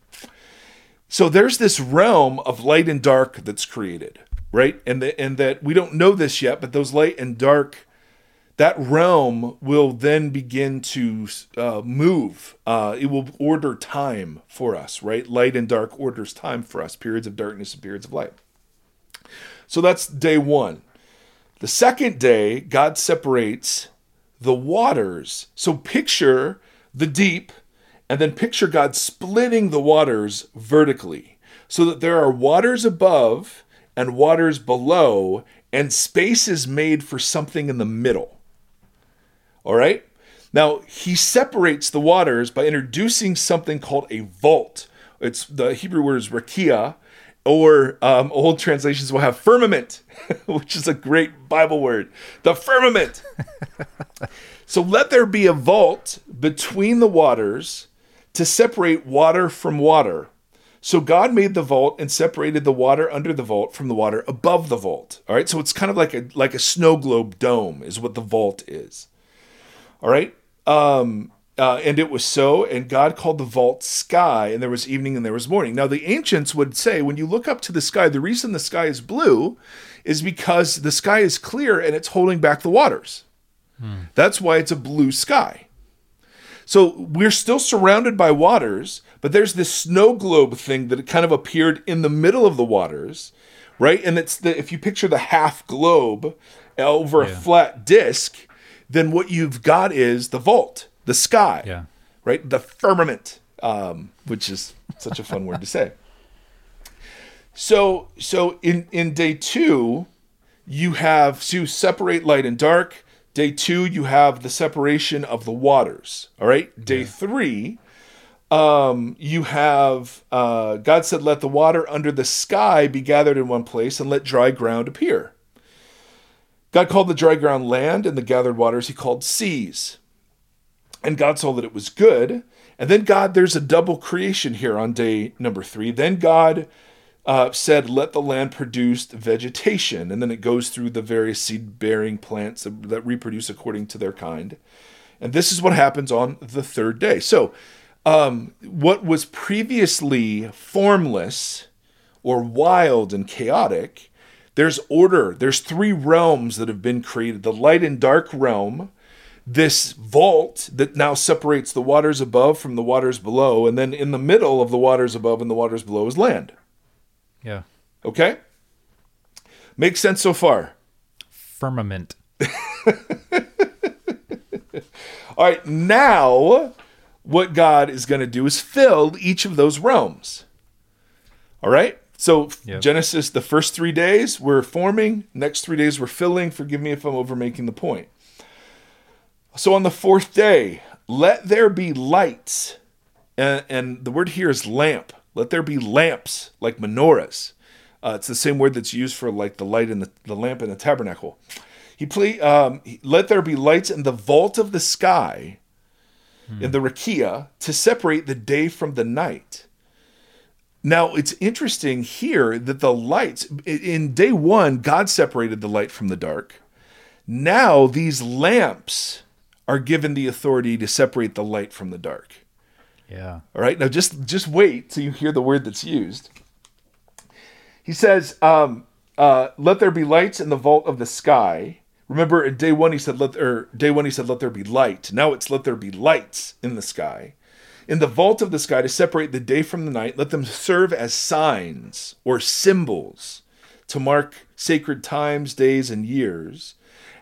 So there's this realm of light and dark that's created, right? And the, and that we don't know this yet, but those light and dark that realm will then begin to uh, move. Uh, it will order time for us, right? Light and dark orders time for us, periods of darkness and periods of light. So that's day one. The second day, God separates the waters. So picture the deep, and then picture God splitting the waters vertically so that there are waters above and waters below, and space is made for something in the middle. All right? Now, he separates the waters by introducing something called a vault. It's the Hebrew word is rakia, or um, old translations will have firmament, [laughs] which is a great Bible word. The firmament. [laughs] so let there be a vault between the waters to separate water from water. So God made the vault and separated the water under the vault from the water above the vault. All right, so it's kind of like a like a snow globe dome is what the vault is. All right, um, uh, and it was so, and God called the vault sky, and there was evening and there was morning. Now, the ancients would say when you look up to the sky, the reason the sky is blue is because the sky is clear and it's holding back the waters. Hmm. That's why it's a blue sky. So we're still surrounded by waters, but there's this snow globe thing that kind of appeared in the middle of the waters, right? And it's the if you picture the half globe over yeah. a flat disc, then what you've got is the vault the sky, yeah. right? The firmament, um, which is such a fun word to say. So, so in in day two, you have to so separate light and dark. Day two, you have the separation of the waters. All right. Day yeah. three, um, you have uh, God said, "Let the water under the sky be gathered in one place, and let dry ground appear." God called the dry ground land, and the gathered waters He called seas. And God saw that it was good. And then God, there's a double creation here on day number three. Then God uh, said, Let the land produce vegetation. And then it goes through the various seed bearing plants that, reproduce according to their kind. And this is what happens on the third day. So, um, what was previously formless or wild and chaotic, there's order. There's three realms that have been created the light and dark realm, this vault that now separates the waters above from the waters below, and then in the middle of the waters above and the waters below is land. Yeah. Okay? Makes sense so far. Firmament. [laughs] All right, now what God is going to do is fill each of those realms. All right? So yep. Genesis, the first three days we're forming, next three days we're filling. Forgive me if I'm over making the point. So on the fourth day, let there be lights. And, and the word here is lamp. Let there be lamps like menorahs. Uh, it's the same word that's used for like the light in the, the lamp in the tabernacle. He play, um, let there be lights in the vault of the sky, hmm. in the rakia, to separate the day from the night. Now it's interesting here that the lights in day one, God separated the light from the dark. Now these lamps are given the authority to separate the light from the dark. Yeah. All right. Now just just wait till you hear the word that's used. He says, um, uh, "Let there be lights in the vault of the sky." Remember, in day one he said, "Let," or day one he said, "Let there be light." Now it's, "Let there be lights in the sky." In the vault of the sky to separate the day from the night, let them serve as signs or symbols to mark sacred times, days, and years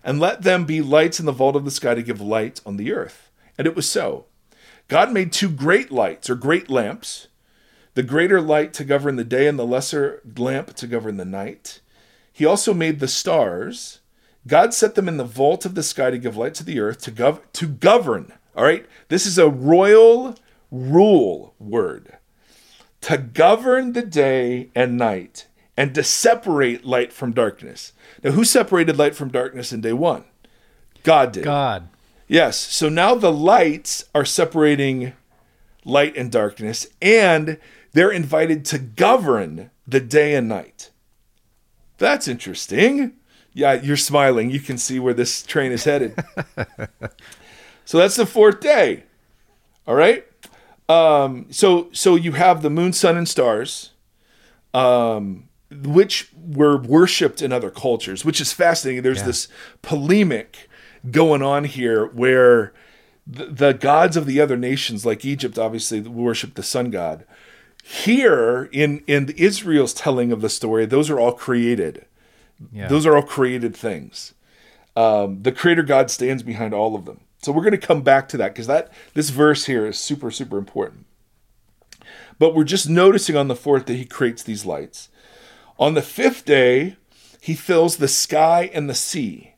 and let them be lights in the vault of the sky to give light on the earth. And it was so. God made two great lights, or great lamps, the greater light to govern the day and the lesser lamp to govern the night. He also made the stars. God set them in the vault of the sky to give light to the earth, to, gov- to govern. All right? This is a royal rule word. To govern the day and night and to separate light from darkness. Now, who separated light from darkness in day one? God did. God. Yes. So now the lights are separating light and darkness, and they're invited to govern the day and night. That's interesting. Yeah, you're smiling. You can see where this train is headed. [laughs] so that's the fourth day. All right. Um, so so you have the moon, sun, and stars. Um, which were worshipped in other cultures, which is fascinating. There's yeah. this polemic going on here where the, the, gods of the other nations, like Egypt, obviously worship the sun god. Here in in Israel's telling of the story, those are all created. Yeah. Those are all created things. Um, the creator God stands behind all of them. So we're going to come back to that because that this verse here is super super important. But we're just noticing on the fourth that he creates these lights. On the fifth day, he fills the sky and the sea.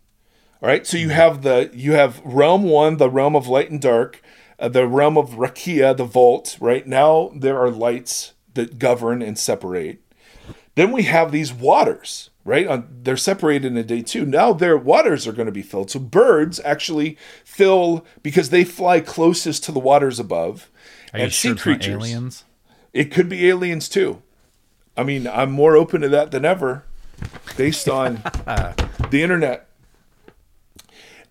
All right, so you have the you have realm one, the realm of light and dark, uh, the realm of Rakia, the vault. Right now, there are lights that govern and separate. Then we have these waters, right? On, they're separated in a day two. Now their waters are going to be filled. So birds actually fill because they fly closest to the waters above. Are you sure it's not aliens? It could be aliens too. I mean, I'm more open to that than ever, based on [laughs] the internet.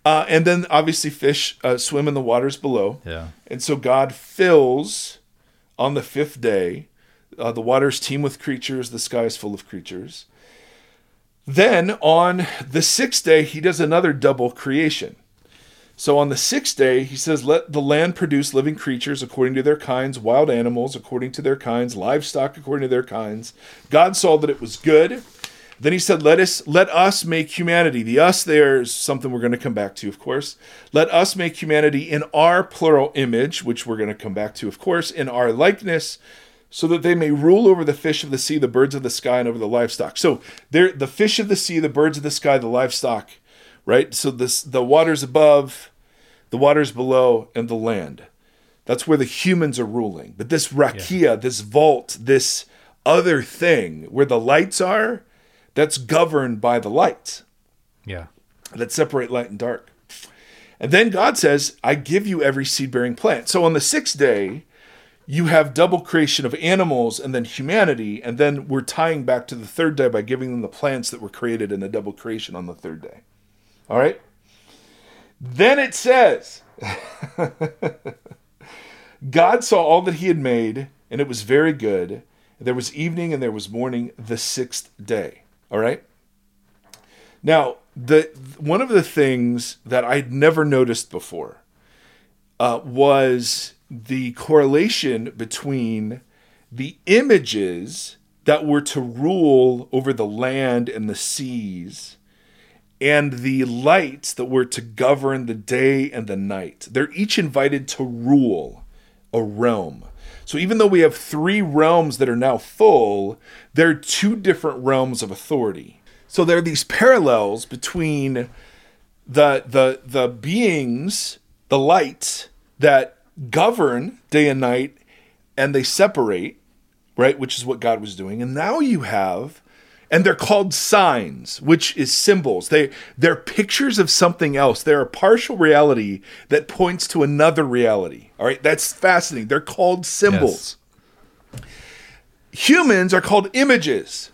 Uh, and then obviously fish uh, swim in the waters below. Yeah. And so God fills on the fifth day. Uh, the waters teem with creatures. The sky is full of creatures. Then on the sixth day, he does another double creation. So on the sixth day, he says, Let the land produce living creatures according to their kinds, wild animals according to their kinds, livestock according to their kinds. God saw that it was good. Then he said, Let us let us make humanity. The us there is something we're going to come back to, of course. Let us make humanity in our plural image, which we're going to come back to, of course, in our likeness, so that they may rule over the fish of the sea, the birds of the sky, and over the livestock. So there the fish of the sea, the birds of the sky, the livestock right? So this the waters above, the waters below, and the land. That's where the humans are ruling. But this rakia, yeah. this vault, this other thing where the lights are, that's governed by the lights. Yeah. That separate light and dark. And then God says, I give you every seed bearing plant. So on the sixth day, you have double creation of animals and then humanity. And then we're tying back to the third day by giving them the plants that were created in the double creation on the third day. All right? Then it says, [laughs] God saw all that he had made, and it was very good. There was evening and there was morning the sixth day. All right? Now, the one of the things that I'd never noticed before uh, was the correlation between the images that were to rule over the land and the seas and the lights that were to govern the day and the night. They're each invited to rule a realm. So even though we have three realms that are now full, they're two different realms of authority. So there are these parallels between the the the beings, the lights that govern day and night and they separate, right, which is what God was doing. And now you have and they're called signs which is symbols. They they're pictures of something else. They're a partial reality that points to another reality. All right? That's fascinating. They're called symbols. Yes. humans are called images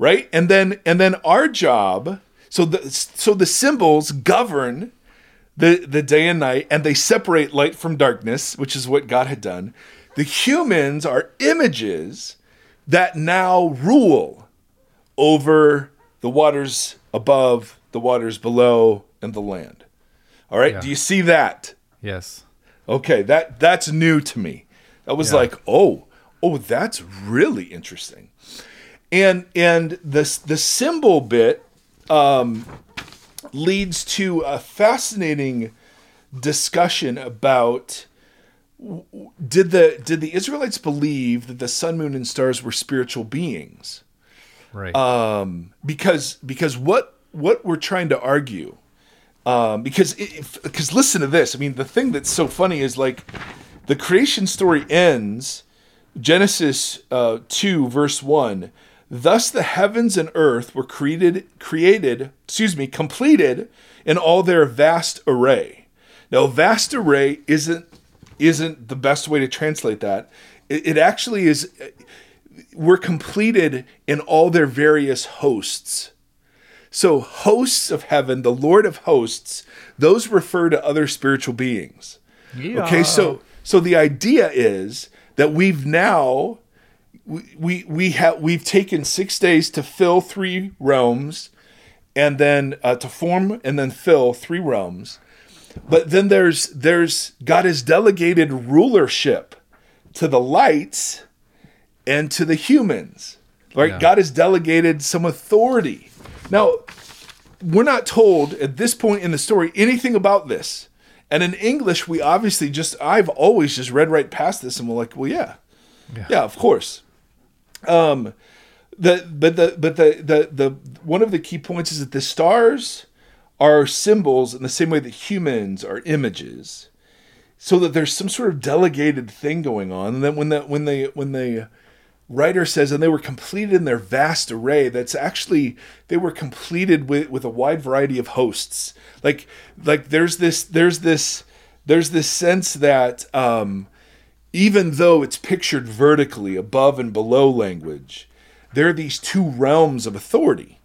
right? And then and then our job so the so the symbols govern the the day and night and they separate light from darkness which is what god had done the humans are images that now rule over the waters above, the waters below, and the land. All right, yeah. do you see that? Yes. Okay, that that's new to me. That was yeah. like, oh, oh, that's really interesting. And and the the symbol bit um, leads to a fascinating discussion about did the did the Israelites believe that the sun, moon, and stars were spiritual beings? right? Um, because because what what we're trying to argue, um, because because listen to this. I mean, the thing that's so funny is like the creation story ends Genesis uh, two verse one. Thus the heavens and earth were created created, excuse me, completed in all their vast array. Now, vast array isn't isn't the best way to translate that. It, it actually is were completed in all their various hosts. So, hosts of heaven, the Lord of hosts, those refer to other spiritual beings. Yeah. Okay, so so the idea is that we've now we we, we have we've taken six days to fill three realms, and then uh, to form and then fill three realms. But then there's there's God has delegated rulership to the lights and to the humans. Right? Yeah. God has delegated some authority. Now, we're not told at this point in the story anything about this. And in English, we obviously just, I've always just read right past this and we're like, well, yeah. Yeah, yeah of course. Um, the, but the, but the, the, the, one of the key points is that the stars are symbols in the same way that humans are images. So that there's some sort of delegated thing going on. And then when the when the when the writer says and they were completed in their vast array that's actually they were completed with with a wide variety of hosts. Like like there's this there's this there's this sense that um even though it's pictured vertically above and below language there are these two realms of authority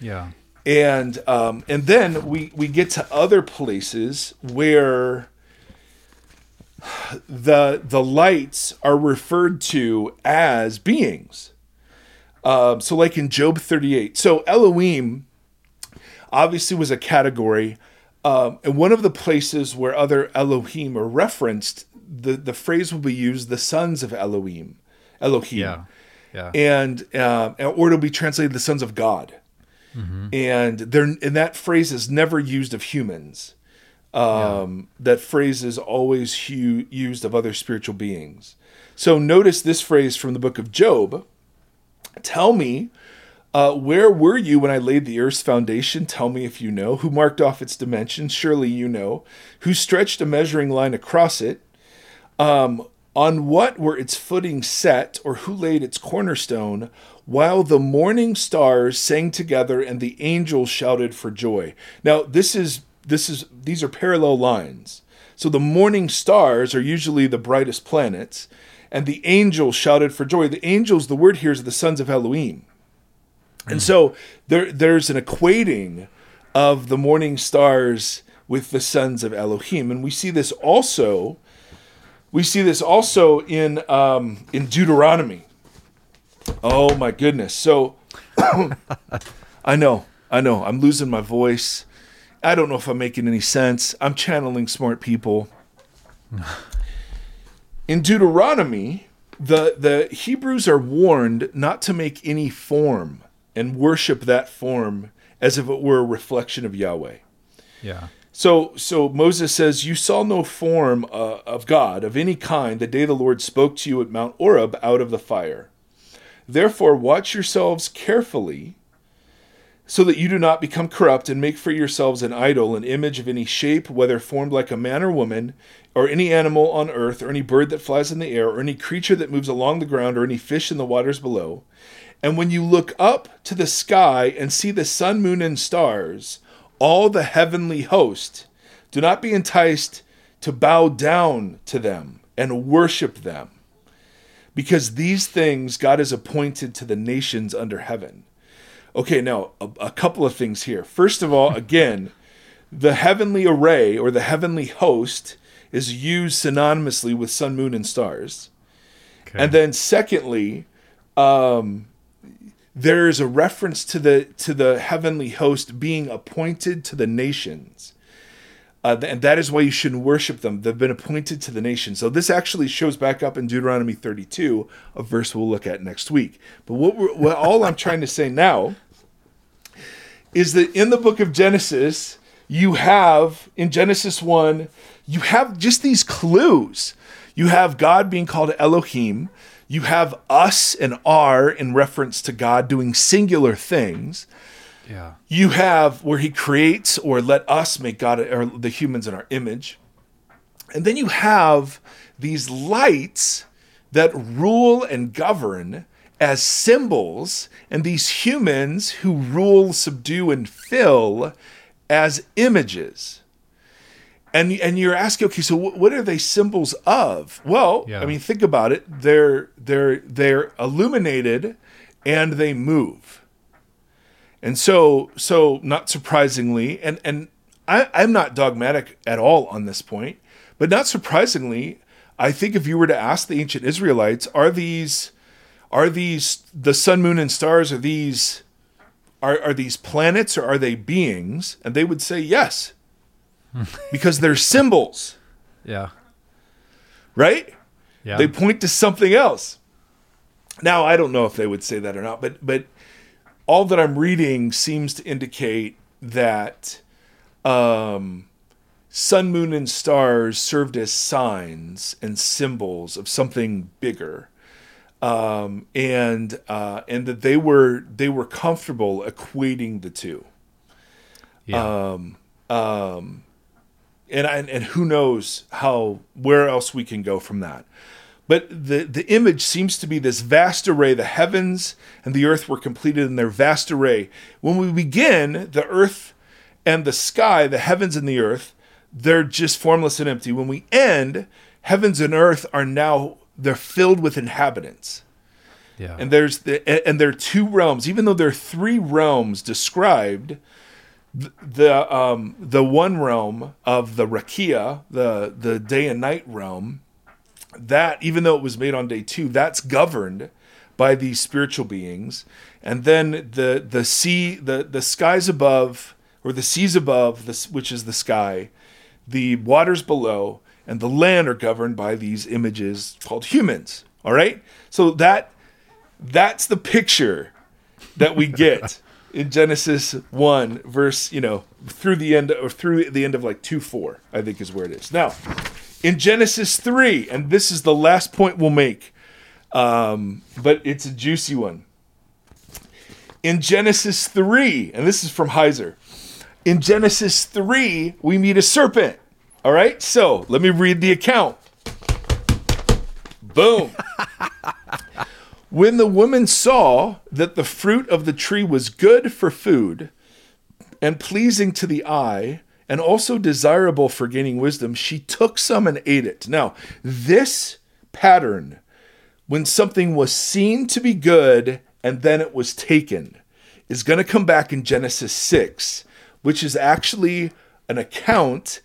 Yeah. and um, and then we we get to other places where the the lights are referred to as beings. Um, so like in Job 38. So Elohim obviously was a category, um, and one of the places where other Elohim are referenced, the the phrase will be used: the sons of Elohim, Elohim Yeah. Yeah. and uh, or it'll be translated the sons of God. And they're and that phrase is never used of humans. Um, That phrase is always hu- used of other spiritual beings. So notice this phrase from the book of Job. Tell me, uh, where were you when I laid the earth's foundation? Tell me if you know. Who marked off its dimensions? Surely you know. Who stretched a measuring line across it? Um, on what were its footing set, or who laid its cornerstone, while the morning stars sang together and the angels shouted for joy? Now, this is this is these are parallel lines. So the morning stars are usually the brightest planets, and the angels shouted for joy. The angels, the word here is the sons of Elohim. And so there there's an equating of the morning stars with the sons of Elohim, and we see this also. We see this also in um, in Deuteronomy. Oh my goodness! So [coughs] I know, I know, I'm losing my voice. I don't know if I'm making any sense. I'm channeling smart people. [sighs] In Deuteronomy, the the Hebrews are warned not to make any form and worship that form as if it were a reflection of Yahweh. Yeah. So, so Moses says, "You saw no form uh, of God of any kind the day the Lord spoke to you at Mount Horeb out of the fire. Therefore, watch yourselves carefully, so that you do not become corrupt and make for yourselves an idol, an image of any shape, whether formed like a man or woman, or any animal on earth, or any bird that flies in the air, or any creature that moves along the ground, or any fish in the waters below. And when you look up to the sky and see the sun, moon, and stars." All the heavenly host, do not be enticed to bow down to them and worship them, because these things God has appointed to the nations under heaven. Okay, now a, a couple of things here. First of all, again, the heavenly array or the heavenly host is used synonymously with sun, moon, and stars. Okay. And then secondly, um, there is a reference to the to the heavenly host being appointed to the nations. Uh, and that is why you shouldn't worship them. They've been appointed to the nations. So this actually shows back up in Deuteronomy 32, a verse we'll look at next week. But what, what all I'm trying to say now is that in the book of Genesis, you have in Genesis 1, you have just these clues. You have God being called Elohim. You have us and our in reference to God doing singular things. yeah. You have where he creates or let us make God or the humans in our image. And then you have these lights that rule and govern as symbols, and these humans who rule, subdue, and fill as images. And, and you're asking, okay, so wh- what are they symbols of? Well, Yeah. I mean, think about it. They're they're they're illuminated, and they move. And so, so not surprisingly, and and I, I'm not dogmatic at all on this point, but not surprisingly, I think if you were to ask the ancient Israelites, are these, are these the sun, moon, and stars? Are these, are are these planets or are they beings? And they would say yes, [laughs] because they're symbols, Yeah. right? Yeah. They point to something else. Now, I don't know if they would say that or not, but but all that I'm reading seems to indicate that um, sun, moon, and stars served as signs and symbols of something bigger, um, and uh, and that they were they were comfortable equating the two. Yeah. And and, and who knows how where else we can go from that. But the the image seems to be this vast array. The heavens and the earth were completed in their vast array. When we begin the earth and the sky the heavens and the earth they're just formless and empty. When we end heavens and earth are now they're filled with inhabitants. Yeah. and there's the and there are two realms. Even though there are three realms described the um the one realm of the rakia the the day and night realm that even though it was made on day 2 that's governed by these spiritual beings. And then the the sea the the skies above or the seas above this which is the sky the waters below and the land are governed by these images called humans. All right? So that that's the picture that we get [laughs] in Genesis 1 verse, you know, through the end or through the end of like 2 4, I think is where it is. Now, in Genesis 3, and this is the last point we'll make, um, but it's a juicy one. In Genesis 3, and this is from Heiser. In Genesis 3, we meet a serpent. All right, so let me read the account. Boom. [laughs] When the woman saw that the fruit of the tree was good for food and pleasing to the eye and also desirable for gaining wisdom, she took some and ate it. Now, this pattern, when something was seen to be good and then it was taken, is going to come back in Genesis 6, which is actually an account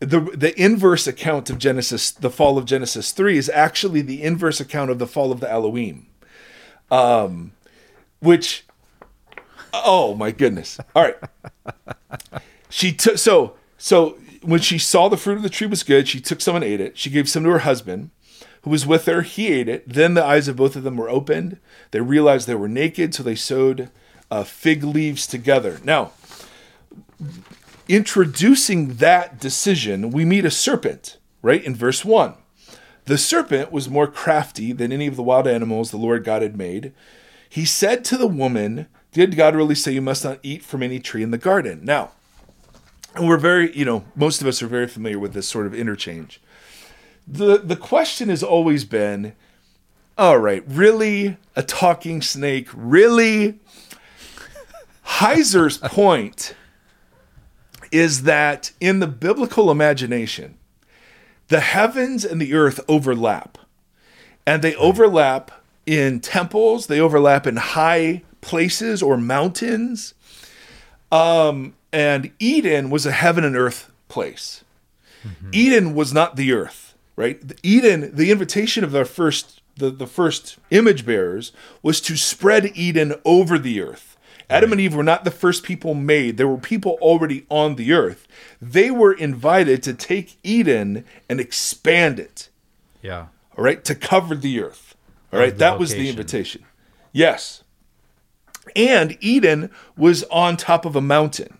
the the inverse account of Genesis, the fall of Genesis three, is actually the inverse account of the fall of the Elohim, um, which, oh my goodness! All right, she took so so when she saw the fruit of the tree was good, she took some and ate it. She gave some to her husband, who was with her. He ate it. Then the eyes of both of them were opened. They realized they were naked, so they sewed uh, fig leaves together. Now introducing that decision, we meet a serpent, right, in verse 1. The serpent was more crafty than any of the wild animals the Lord God had made. He said to the woman, Did God really say you must not eat from any tree in the garden? Now, we're very, you know, most of us are very familiar with this sort of interchange. The the question has always been, all right, really a talking snake? Really? Heiser's point is that in the biblical imagination, the heavens and the earth overlap. And they overlap in temples, they overlap in high places or mountains. Um, and Eden was a heaven and earth place. Eden was not the earth, right? Eden, the invitation of our first the, the first image bearers was to spread Eden over the earth. Adam and Eve were not the first people made. There were people already on the earth. They were invited to take Eden and expand it, Yeah. all right, to cover the earth. All right, that was the invitation. Yes. And Eden was on top of a mountain.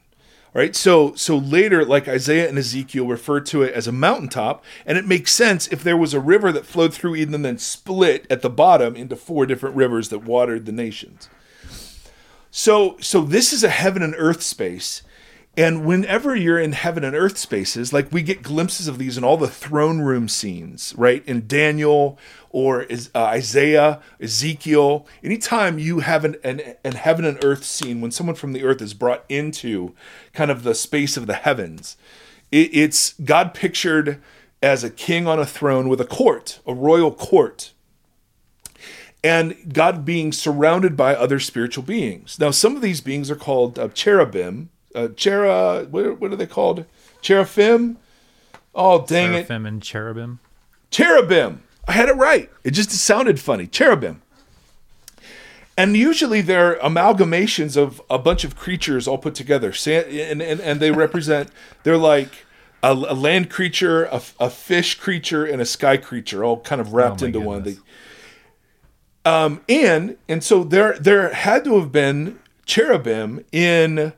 All right, so so later, like Isaiah and Ezekiel refer to it as a mountaintop, and it makes sense if there was a river that flowed through Eden and then split at the bottom into four different rivers that watered the nations. So so this is a heaven and earth space. And whenever you're in heaven and earth spaces, like we get glimpses of these in all the throne room scenes, right? In Daniel or uh, Isaiah, Ezekiel, anytime you have an, an, an heaven and earth scene, when someone from the earth is brought into kind of the space of the heavens, it, it's God pictured as a king on a throne with a court, a royal court and God being surrounded by other spiritual beings. Now, some of these beings are called uh, cherubim. Uh, chera, what, are- what are they called? Cherubim? Oh, dang it. Seraphim and cherubim. Cherubim. I had it right. It just sounded funny. Cherubim. And usually they're amalgamations of a bunch of creatures all put together. And, and, and they represent, they're like a, a land creature, a, a fish creature, and a sky creature all kind of wrapped my into one. They, um, and and so there there had to have been cherubim in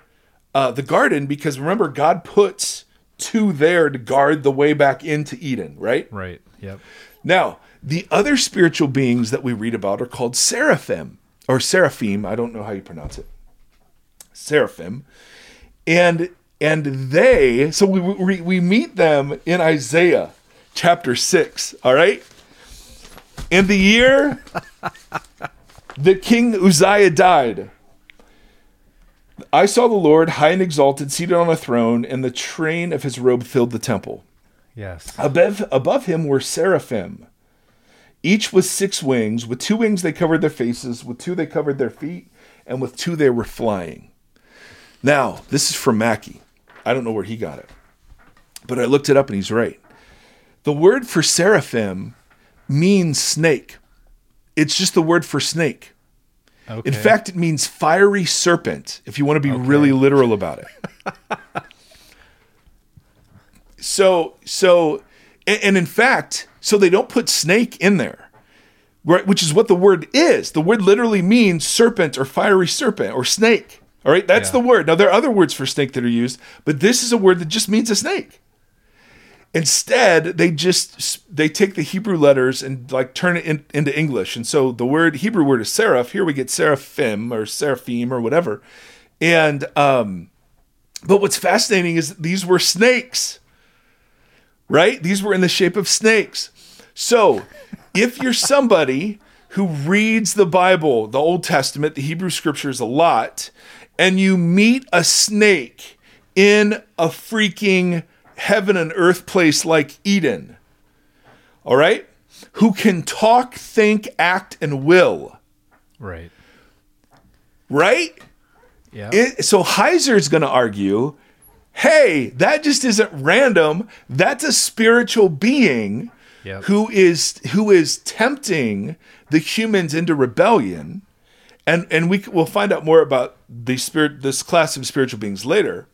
uh, the garden because remember God puts two there to guard the way back into Eden, right? Right. Yep. Now, the other spiritual beings that we read about are called seraphim or seraphim. I don't know how you pronounce it. Seraphim. and and they so we, we we meet them in Isaiah chapter 6 all right in the year that King Uzziah died I saw the Lord high and exalted seated on a throne and the train of his robe filled the temple. Yes. above above him were seraphim. Each with six wings. With two wings they covered their faces with two they covered their feet and with two they were flying. Now this is from Mackie I don't know where he got it but I looked it up and he's right. The word for seraphim means snake. It's just the word for snake. Okay. in fact it means fiery serpent if you want to be really literal about it. [laughs] So so and, and in fact so they don't put snake in there right which is what the word is. The word literally means serpent or fiery serpent or snake all right? That's Yeah. the word. Now there are other words for snake that are used but this is a word that just means a snake instead they just they take the hebrew letters and like turn it in, into english. And so the word hebrew word is seraph. Here we get seraphim or seraphim or whatever. And um but what's fascinating is these were snakes right? These were in the shape of snakes. So if you're somebody who reads the bible the old testament the hebrew scriptures a lot and you meet a snake in a freaking heaven and earth place like eden all right who can talk think act and will Right. right Yeah. it, so Heiser's going to argue, hey, that just isn't random. That's a spiritual being Yep. who is who is tempting the humans into rebellion, and and we we'll find out more about the spirit this class of spiritual beings later.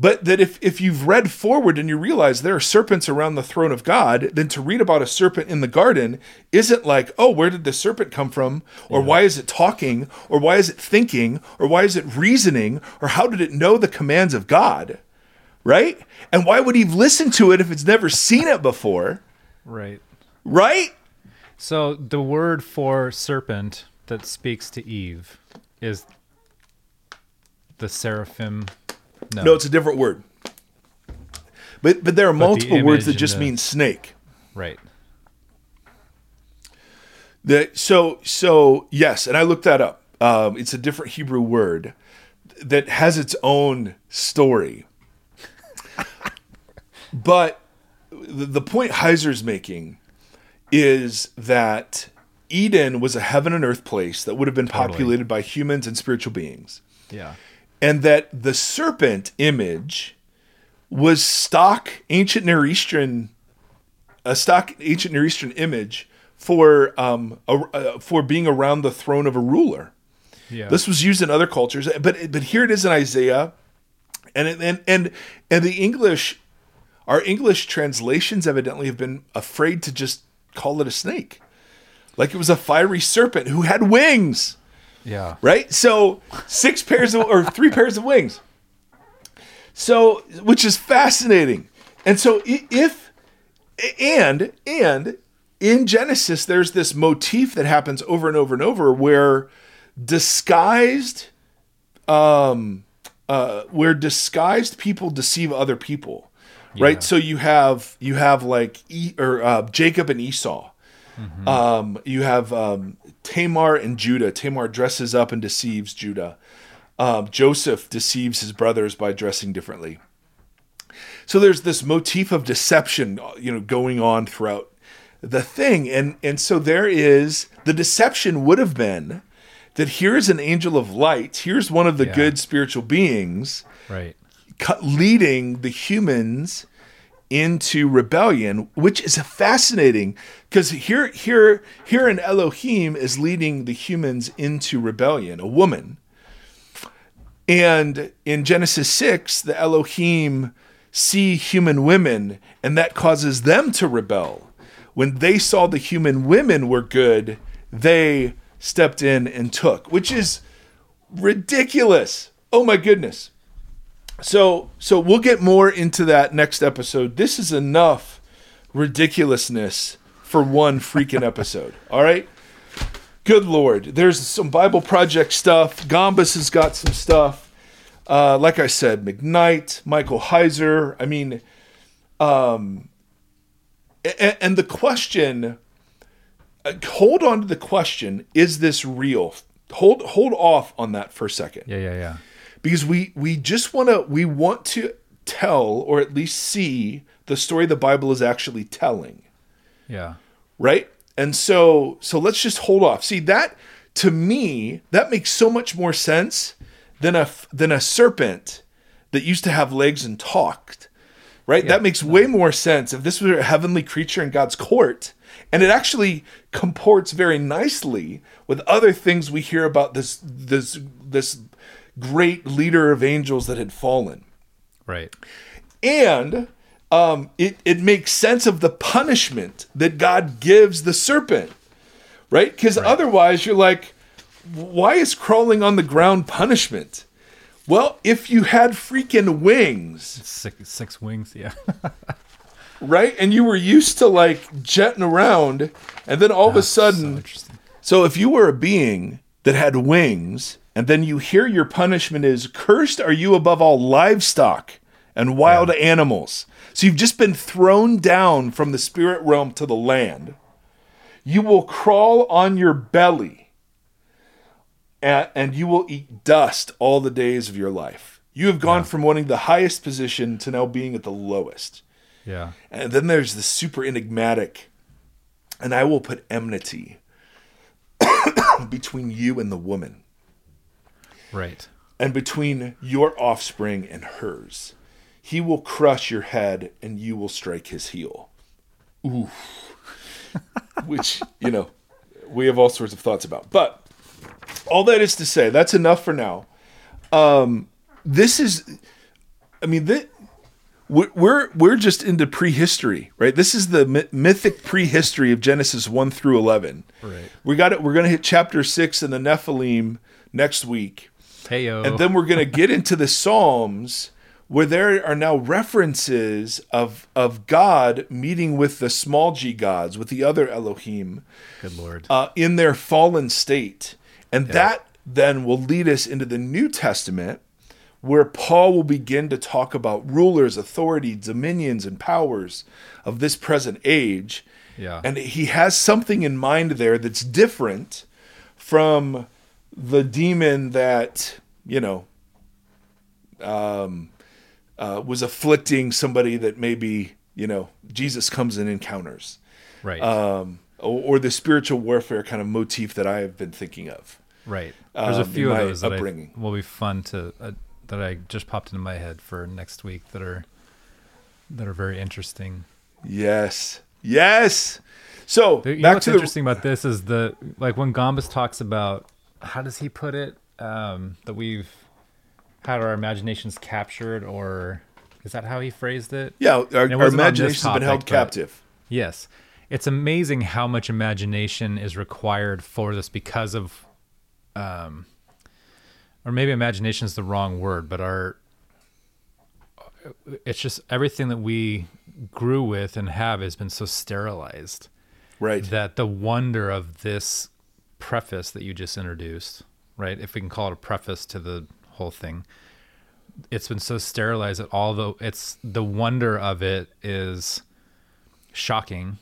But that if, if you've read forward and you realize there are serpents around the throne of God, then to read about a serpent in the garden isn't like, oh, where did the serpent come from? Or why is it talking? Or why is it thinking? Or why is it reasoning? Or how did it know the commands of God? Right? And why would he listen to it if it's never seen it before? right. Right? So the word for serpent that speaks to Eve is the seraphim. No. No, it's a different word. But but there are multiple words that just the- mean snake. right. The, so so yes, and I looked that up. Um, it's a different Hebrew word that has its own story. [laughs] but the, the point Heiser's making is that Eden was a heaven and earth place that would have been Totally. populated by humans and spiritual beings, Yeah. And that the serpent image was stock ancient Near Eastern a stock ancient Near Eastern image for um a, uh, for being around the throne of a ruler. Yeah. This was used in other cultures, but but here it is in Isaiah, and and and and the English, our English translations evidently have been afraid to just call it a snake, like it was a fiery serpent who had wings yeah. right? So six pairs of or three pairs of wings. So, which is fascinating. And so, if and and in Genesis, there's this motif that happens over and over and over where disguised, um, uh, where disguised people deceive other people, Yeah. right? So you have you have like e, or uh, Jacob and Esau. Um, you have um, Tamar and Judah. Tamar dresses up and deceives Judah. Um, Joseph deceives his brothers by dressing differently. So there's this motif of deception, you know, going on throughout the thing, and and so there is the deception would have been that here's an angel of light, here's one of the Yeah. good spiritual beings Right. leading the humans into rebellion, which is fascinating because here, here, here, an Elohim is leading the humans into rebellion, a woman. And in Genesis 6, the Elohim see human women, and that causes them to rebel. When they saw the human women were good, they stepped in and took, which is ridiculous. Oh my goodness. So so we'll get more into that next episode. This is enough ridiculousness for one freaking episode. [laughs] All right? Good lord. There's some Bible project stuff. Gombis has got some stuff. Uh, like I said, McKnight, Michael Heiser. I mean, um, and, and the question. uh, Hold on to the question: Is this real? Hold hold off on that for a second Yeah, yeah, yeah. Because we we just want to we want to tell or at least see the story the Bible is actually telling, Yeah. right? And so so let's just hold off. See that to me that makes so much more sense than a than a serpent that used to have legs and talked. Right? That makes way more sense if this were a heavenly creature in God's court. And it actually comports very nicely with other things we hear about this this this great leader of angels that had fallen Right. and um, it it makes sense of the punishment that God gives the serpent, right? Because otherwise, you're like, why is crawling on the ground punishment? Well, if you had freaking wings, Six six wings. Yeah. [laughs] right, and you were used to like jetting around, and then all of a sudden, interesting. so if you were a being that had wings, and then you hear your punishment is cursed are you above all livestock and wild animals. So you've just been thrown down from the spirit realm to the land. You will crawl on your belly and, and you will eat dust all the days of your life. You have gone from wanting the highest position to now being at the lowest. Yeah. And then there's the super enigmatic, and I will put enmity [coughs] between you and the woman, Right. and between your offspring and hers. He will crush your head, and you will strike his heel. Ooh. [laughs] Which, you know, we have all sorts of thoughts about. But all that is to say, that's enough for now. Um, this is, I mean, this, we're we're we're just into prehistory, right? This is the my- mythic prehistory of Genesis one through eleven. Right. We got it. We're gonna hit chapter six in the Nephilim next week, Hey yo. and then we're gonna get into the Psalms, where there are now references of of God meeting with the small g gods, with the other Elohim, Good lord. uh, in their fallen state. And that then will lead us into the New Testament, where Paul will begin to talk about rulers, authority, dominions, and powers of this present age. Yeah. And he has something in mind there that's different from the demon that, you know, um, uh, was afflicting somebody that maybe, you know, Jesus comes and encounters right. um, or, or the spiritual warfare kind of motif that I have been thinking of. right. There's a um, few of those that I, will be fun to uh, that I just popped into my head for next week that are that are very interesting. Yes, yes. So You know what's the interesting about this is the like when Gombis talks about how does he put it um, that we've had our imaginations captured or is that how he phrased it? yeah, our, it our wasn't on this imaginations have been held captive. Yes. It's amazing how much imagination is required for this because of um or maybe imagination is the wrong word, but our it's just everything that we grew with and have has been so sterilized Right. that the wonder of this preface that you just introduced, right? If we can call it a preface to the whole thing, it's been so sterilized that although it's the wonder of it is shocking,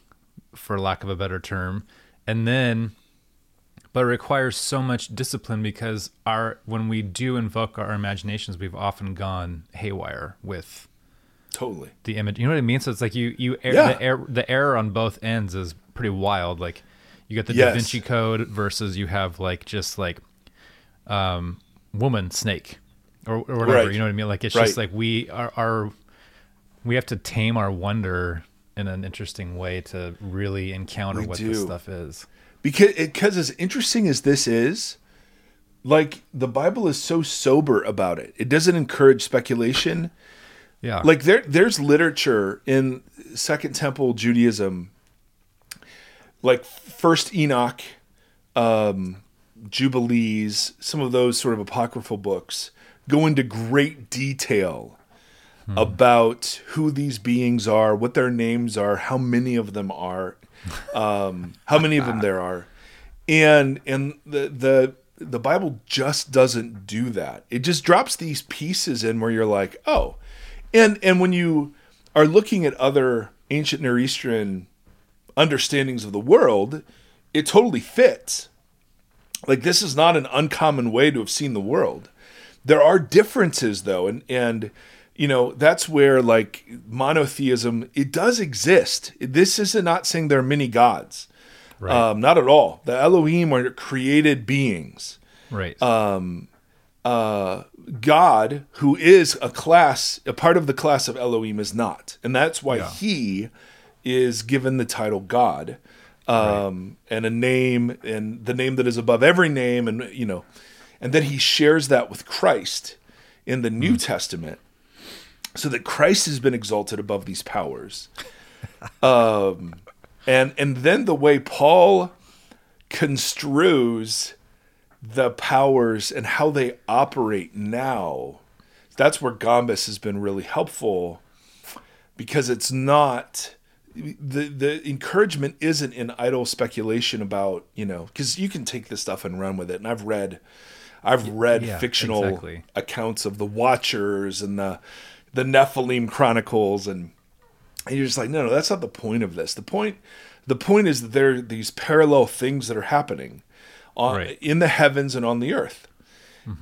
for lack of a better term, and then but it requires so much discipline because our when we do invoke our imaginations, we've often gone haywire with totally. the image. You know what I mean? So it's like you you er- Yeah. the, er- the error on both ends is pretty wild. Like you got the Yes. Da Vinci Code versus you have like just like um woman snake or, or whatever. Right. You know what I mean? Like it's Right. just like we are our we have to tame our wonder in an interesting way to really encounter We what this stuff is. Because because as interesting as this is like the bible is so sober about it. It doesn't encourage speculation. Yeah. like there there's literature in second temple judaism like first enoch um jubilees some of those sort of apocryphal books go into great detail about who these beings are what their names are how many of them are um how many of them there are and and the the the Bible just doesn't do that. It just drops these pieces in where you're like, oh, and and when you are looking at other ancient Near Eastern understandings of the world, it totally fits. Like this is not an uncommon way to have seen the world. There are differences though, and and you know that's where like monotheism it does exist. This is not saying there are many gods. Right. Um, not at all. The Elohim are created beings. right. Uh, God, who is a class, a part of the class of Elohim, is not, and that's why Yeah. he is given the title God, um, and a name, and the name that is above every name, and you know, and then he shares that with Christ in the New Testament, so that Christ has been exalted above these powers. [laughs] um, and and then the way Paul construes the powers and how they operate now. That's where Gombis has been really helpful because it's not the the encouragement isn't in idle speculation about, you know, cuz you can take this stuff and run with it. And I've read I've read yeah, fictional exactly. accounts of the Watchers and the the Nephilim chronicles and and you're just like, no, no, that's not the point of this. The point, the point is that there are these parallel things that are happening on Right. in the heavens and on the earth.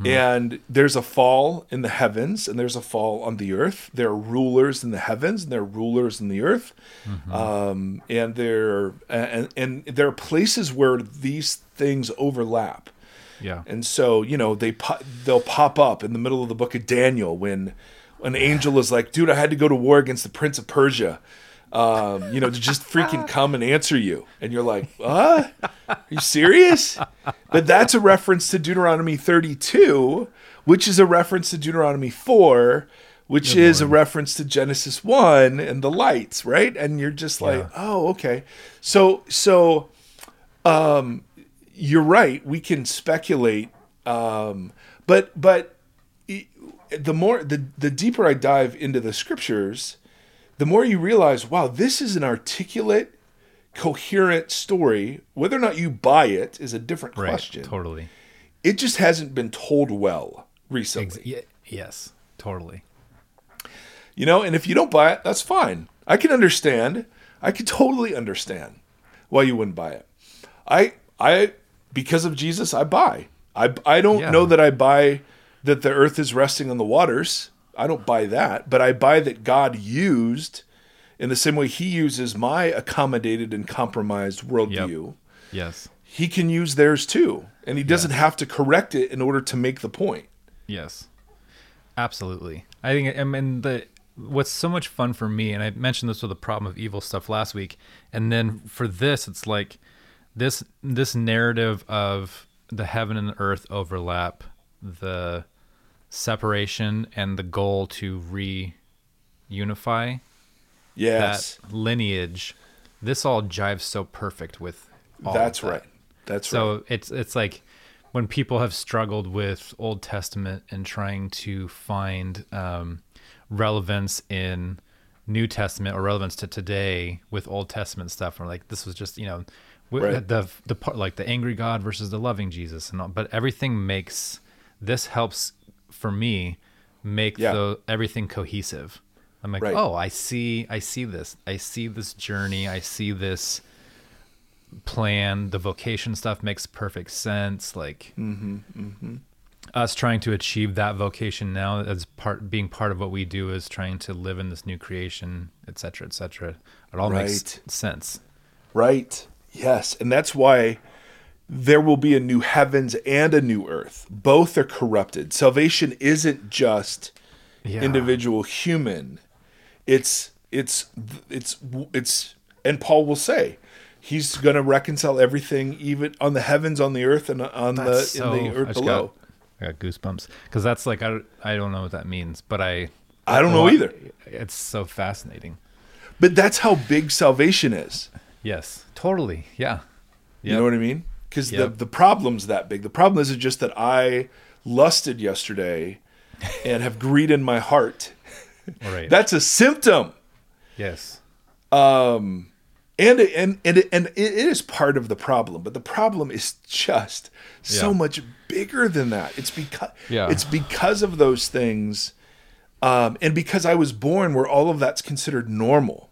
And there's a fall in the heavens and there's a fall on the earth. There are rulers in the heavens and there are rulers in the earth. Um, and there and, and there are places where these things overlap. yeah. And so, you know, they po- they'll pop up in the middle of the book of Daniel when an angel is like, "Dude, I had to go to war against the prince of Persia." Um, you know, to just [laughs] freaking come and answer you. And you're like, "What? Are you serious?" But that's a reference to Deuteronomy 32, which is a reference to Deuteronomy 4, which is a reference to Genesis 1 and the lights, right? And you're just like, Yeah. "Oh, okay." So so um, you're right. We can speculate, um, but but the more the the deeper I dive into the scriptures, the more you realize, wow, this is an articulate, coherent story. Whether or not you buy it is a different Right. question. Totally. It just hasn't been told well recently. Ex- ye- yes. Totally. You know, and if you don't buy it, that's fine. I can understand. I can totally understand why you wouldn't buy it. I I because of Jesus, I buy. I I don't Yeah. know that I buy that the earth is resting on the waters. I don't buy that, but I buy that God used in the same way he uses my accommodated and compromised worldview. Yes. He can use theirs too, and he doesn't have to correct it in order to make the point. Yes, absolutely. I think, I mean, the what's so much fun for me, and I mentioned this with the problem of evil stuff last week, and then for this, it's like this this narrative of the heaven and the earth overlap, the separation, and the goal to reunify Yes, that lineage. This all jives so perfect with. All that's that. right. That's So right. it's it's like when people have struggled with Old Testament and trying to find um, relevance in New Testament or relevance to today with Old Testament stuff, or like this was just you know Right. the the part like the angry God versus the loving Jesus, and all, but everything makes this helps for me make Yeah. the everything cohesive. I'm like, Right. oh, I see, I see this, I see this journey, I see this plan the vocation stuff makes perfect sense like mm-hmm, mm-hmm. us trying to achieve that vocation now as part being part of what we do is trying to live in this new creation et cetera et cetera it all makes sense Right. Yes. And that's why there will be a new heavens and a new earth. Both are corrupted. Salvation isn't just yeah individual human. It's it's it's it's and Paul will say he's going to reconcile everything even on the heavens on the earth and on That's the so- in the earth just below. got, I got goosebumps because that's like I, don't- I don't know what that means but I I don't know either. it's so fascinating But that's how big salvation is. yes totally yeah You know what I mean? Because Yep. the the problem's that big. The problem isn't just that I lusted yesterday and have greed in my heart. right That's a symptom. yes Um, and and and and it is part of the problem, but the problem is just so Yeah. much bigger than that. It's because Yeah. it's because of those things, um, and because I was born where all of that's considered normal,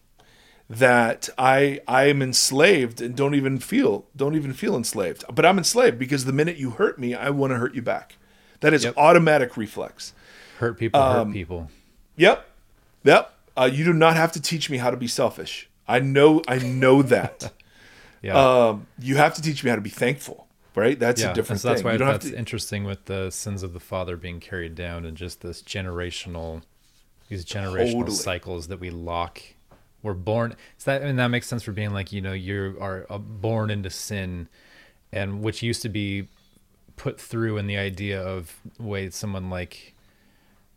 that I I am enslaved and don't even feel don't even feel enslaved. But I'm enslaved because the minute you hurt me, I want to hurt you back. That is Yep. automatic reflex. Hurt people Um, hurt people. Yep, yep. Uh, you do not have to teach me how to be selfish. I know I know that. [laughs] Yeah. um, you have to teach me how to be thankful. Right? That's yeah, a different so that's thing. why you don't have that's to, interesting with the sins of the father being carried down and just this generational, these generational Totally. cycles that we lock. We're born. So that I mean that makes sense for being like you know you are uh, born into sin, and which used to be put through in the idea of the way someone like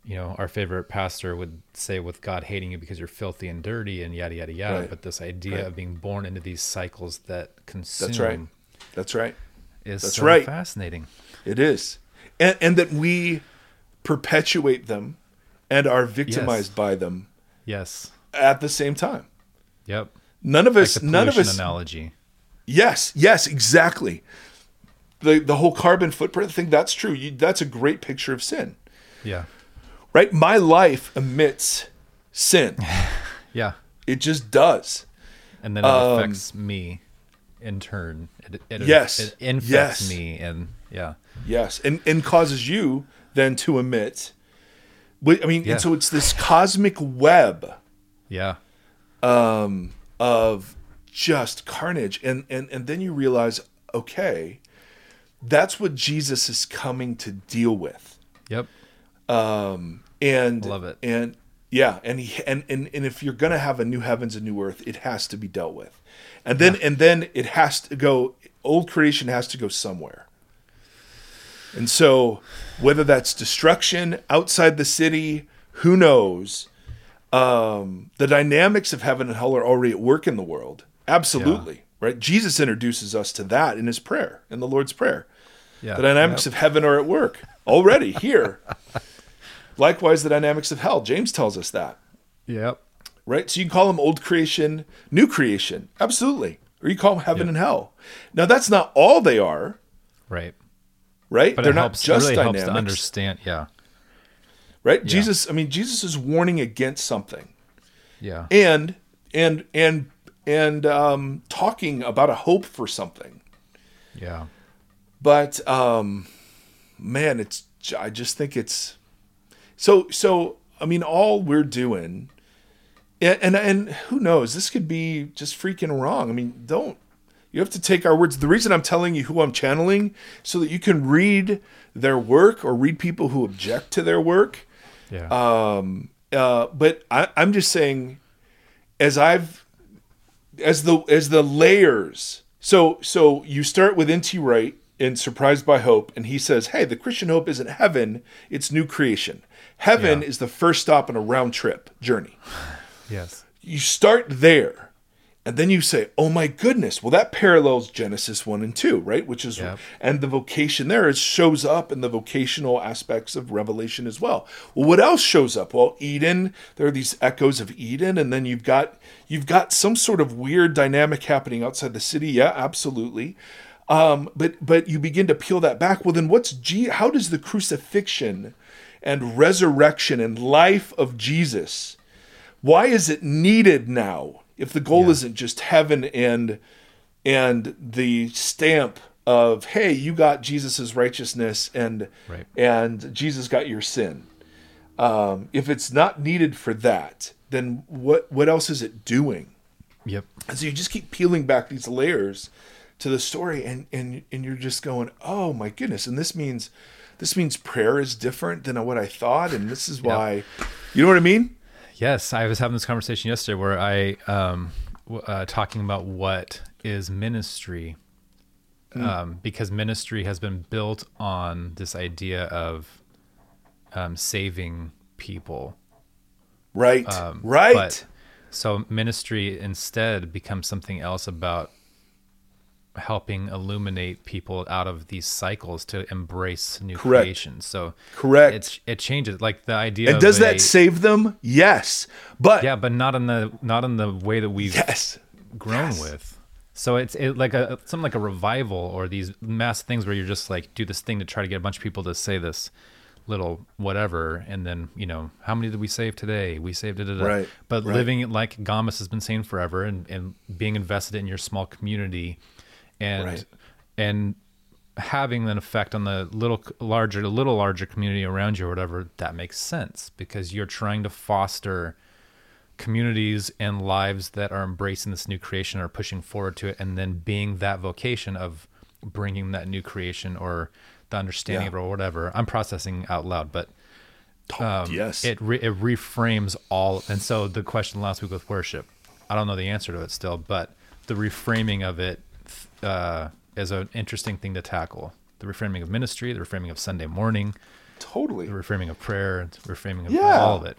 you know our favorite pastor would say with god hating you because you're filthy and dirty and yada yada yada Right. but this idea Right. of being born into these cycles that consume That's right. That's right. is That's so right. fascinating It is. And, and that we perpetuate them and are victimized by them yes at the same time. yep None of us the none of us analogy Yes, yes, exactly. The the whole carbon footprint thing, that's true. You, that's a great picture of sin. yeah Right? My life emits sin. [laughs] yeah It just does. and then it Um, affects me in turn it, it Yes. it infects Yes. me and yeah Yes, and and causes you then to emit. I mean, Yeah. and so it's this cosmic web yeah Um, of just carnage, and and and then you realize, okay, that's what Jesus is coming to deal with, yep and Love it. and yeah, and he and and and if you're gonna have a new heavens and new earth, it has to be dealt with, and then and then it has to go. Old creation has to go somewhere. And so, whether that's destruction outside the city, who knows? Um, the dynamics of heaven and hell are already at work in the world. Absolutely. Right? Jesus introduces us to that in his prayer, in the Lord's Prayer. yeah The dynamics yep. of heaven are at work already here. [laughs] Likewise, the dynamics of hell. James tells us that. yep Right? So you can call them old creation, new creation. Absolutely. Or you call them heaven Yeah. and hell. Now, that's not all they are, right right? but They're it not helps just really dynamics. helps to understand yeah right? Jesus i mean jesus is warning against something. Yeah. And and and and um talking about a hope for something. Yeah. But um man it's i just think it's so so i mean all we're doing and and, and who knows? This could be just freaking wrong. I mean don't you have to take our words. The reason i'm telling you who i'm channeling so that you can read their work or read people who object to their work yeah uh, but I, I'm just saying, as I've, as the as the layers. So so you start with N.T. Wright in Surprised by Hope, and he says, "Hey, the Christian hope isn't heaven; it's new creation. Heaven Yeah. is the first stop in a round trip journey. yes You start there." And then you say, "Oh my goodness! Well, that parallels Genesis one and two, right? Which is, and the vocation there it shows up in the vocational aspects of Revelation as well. Well, what else shows up? Well, Eden. There are these echoes of Eden, and then you've got you've got some sort of weird dynamic happening outside the city. Yeah, absolutely. Um, but but you begin to peel that back. Well, then what's G? How does the crucifixion and resurrection and life of Jesus? Why is it needed now? If the goal Yeah. isn't just heaven and and the stamp of hey, you got Jesus's righteousness and Right. and Jesus got your sin. Um, if it's not needed for that, then what what else is it doing? yep And so you just keep peeling back these layers to the story and and and you're just going, "Oh my goodness." And this means this means prayer is different than what I thought and this is why You know what I mean? Yes, I was having this conversation yesterday where I um uh, talking about what is ministry, um, because ministry has been built on this idea of um, saving people. Right. Um, right. but- so ministry instead becomes something else about helping illuminate people out of these cycles to embrace new Correct. creation. So Correct. It's it changes like the idea. and does a- that save them? Yes. But Yeah, but not in the not in the way that we've yes. grown Yes. with. So it's it, like a something like a revival or these mass things where you're just like do this thing to try to get a bunch of people to say this little whatever, and then you know how many did we save today? We saved it. Right, But right. living like Gombis has been saying forever, and and being invested in your small community, and Right. and having an effect on the little larger little larger community around you or whatever that makes sense because you're trying to foster communities and lives that are embracing this new creation or pushing forward to it and then being that vocation of bringing that new creation or the understanding Yeah. of it or whatever i'm processing out loud but um, yes. it re- it reframes all and so the question last week with worship i don't know the answer to it still but the reframing of it uh, is an interesting thing to tackle the reframing of ministry the reframing of sunday morning totally. the reframing of prayer the reframing of Yeah. all of it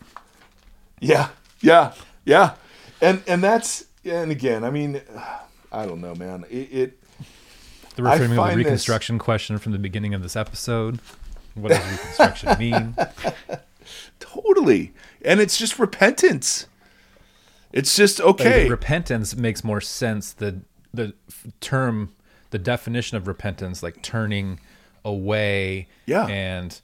Yeah, yeah, yeah, and and that's and again, I mean, I don't know, man. It, it the reframing of the this- reconstruction question from the beginning of this episode what does reconstruction [laughs] mean totally, and it's just repentance. It's just Like, okay. repentance makes more sense the the term the definition of repentance like turning away Yeah. and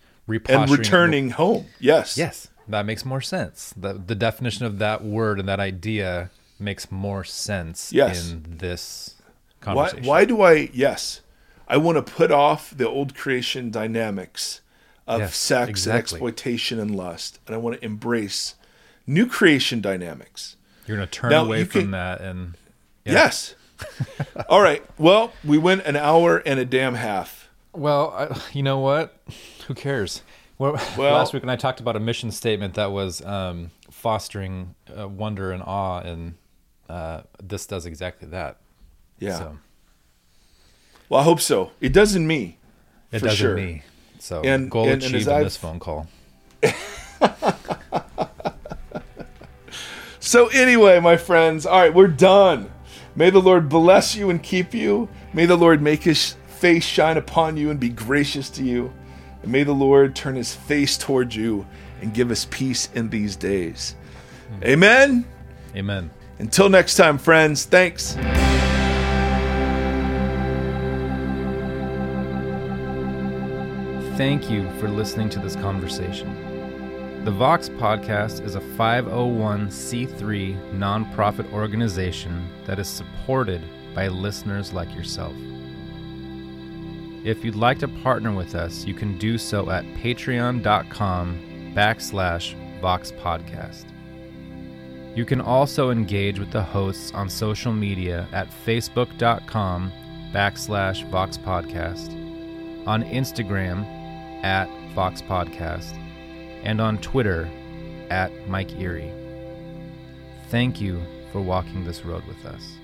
and returning home. Yes. yes that makes more sense the the definition of that word and that idea makes more sense Yes. in this conversation why do I? Yes, I want to put off the old creation dynamics of Yes, sex and exploitation and lust, and I want to embrace new creation dynamics. you're gonna turn Now, away from can- that and Yeah. Yes. [laughs] All right. Well, we went an hour and a damn half. Well, I, you know what? Who cares? Well, Well- last week when I talked about a mission statement that was um, fostering uh, wonder and awe, and uh, this does exactly that. Yeah. So Well, I hope so. It does in me. it does sure. in me. So And- goal and- and achieved as in this phone call. [laughs] So, anyway, my friends, all right, we're done. May the Lord bless you and keep you. May the Lord make his face shine upon you and be gracious to you. And may the Lord turn his face toward you and give us peace in these days. Amen. Amen. Until next time, friends, thanks. Thank you for listening to this conversation. The Vox Podcast is a 501c3 nonprofit organization that is supported by listeners like yourself. If you'd like to partner with us, you can do so at patreon.com backslash Vox Podcast. You can also engage with the hosts on social media at facebook.com backslash Vox Podcast on Instagram at Vox Podcast, and on Twitter at Mike Erre. Thank you for walking this road with us.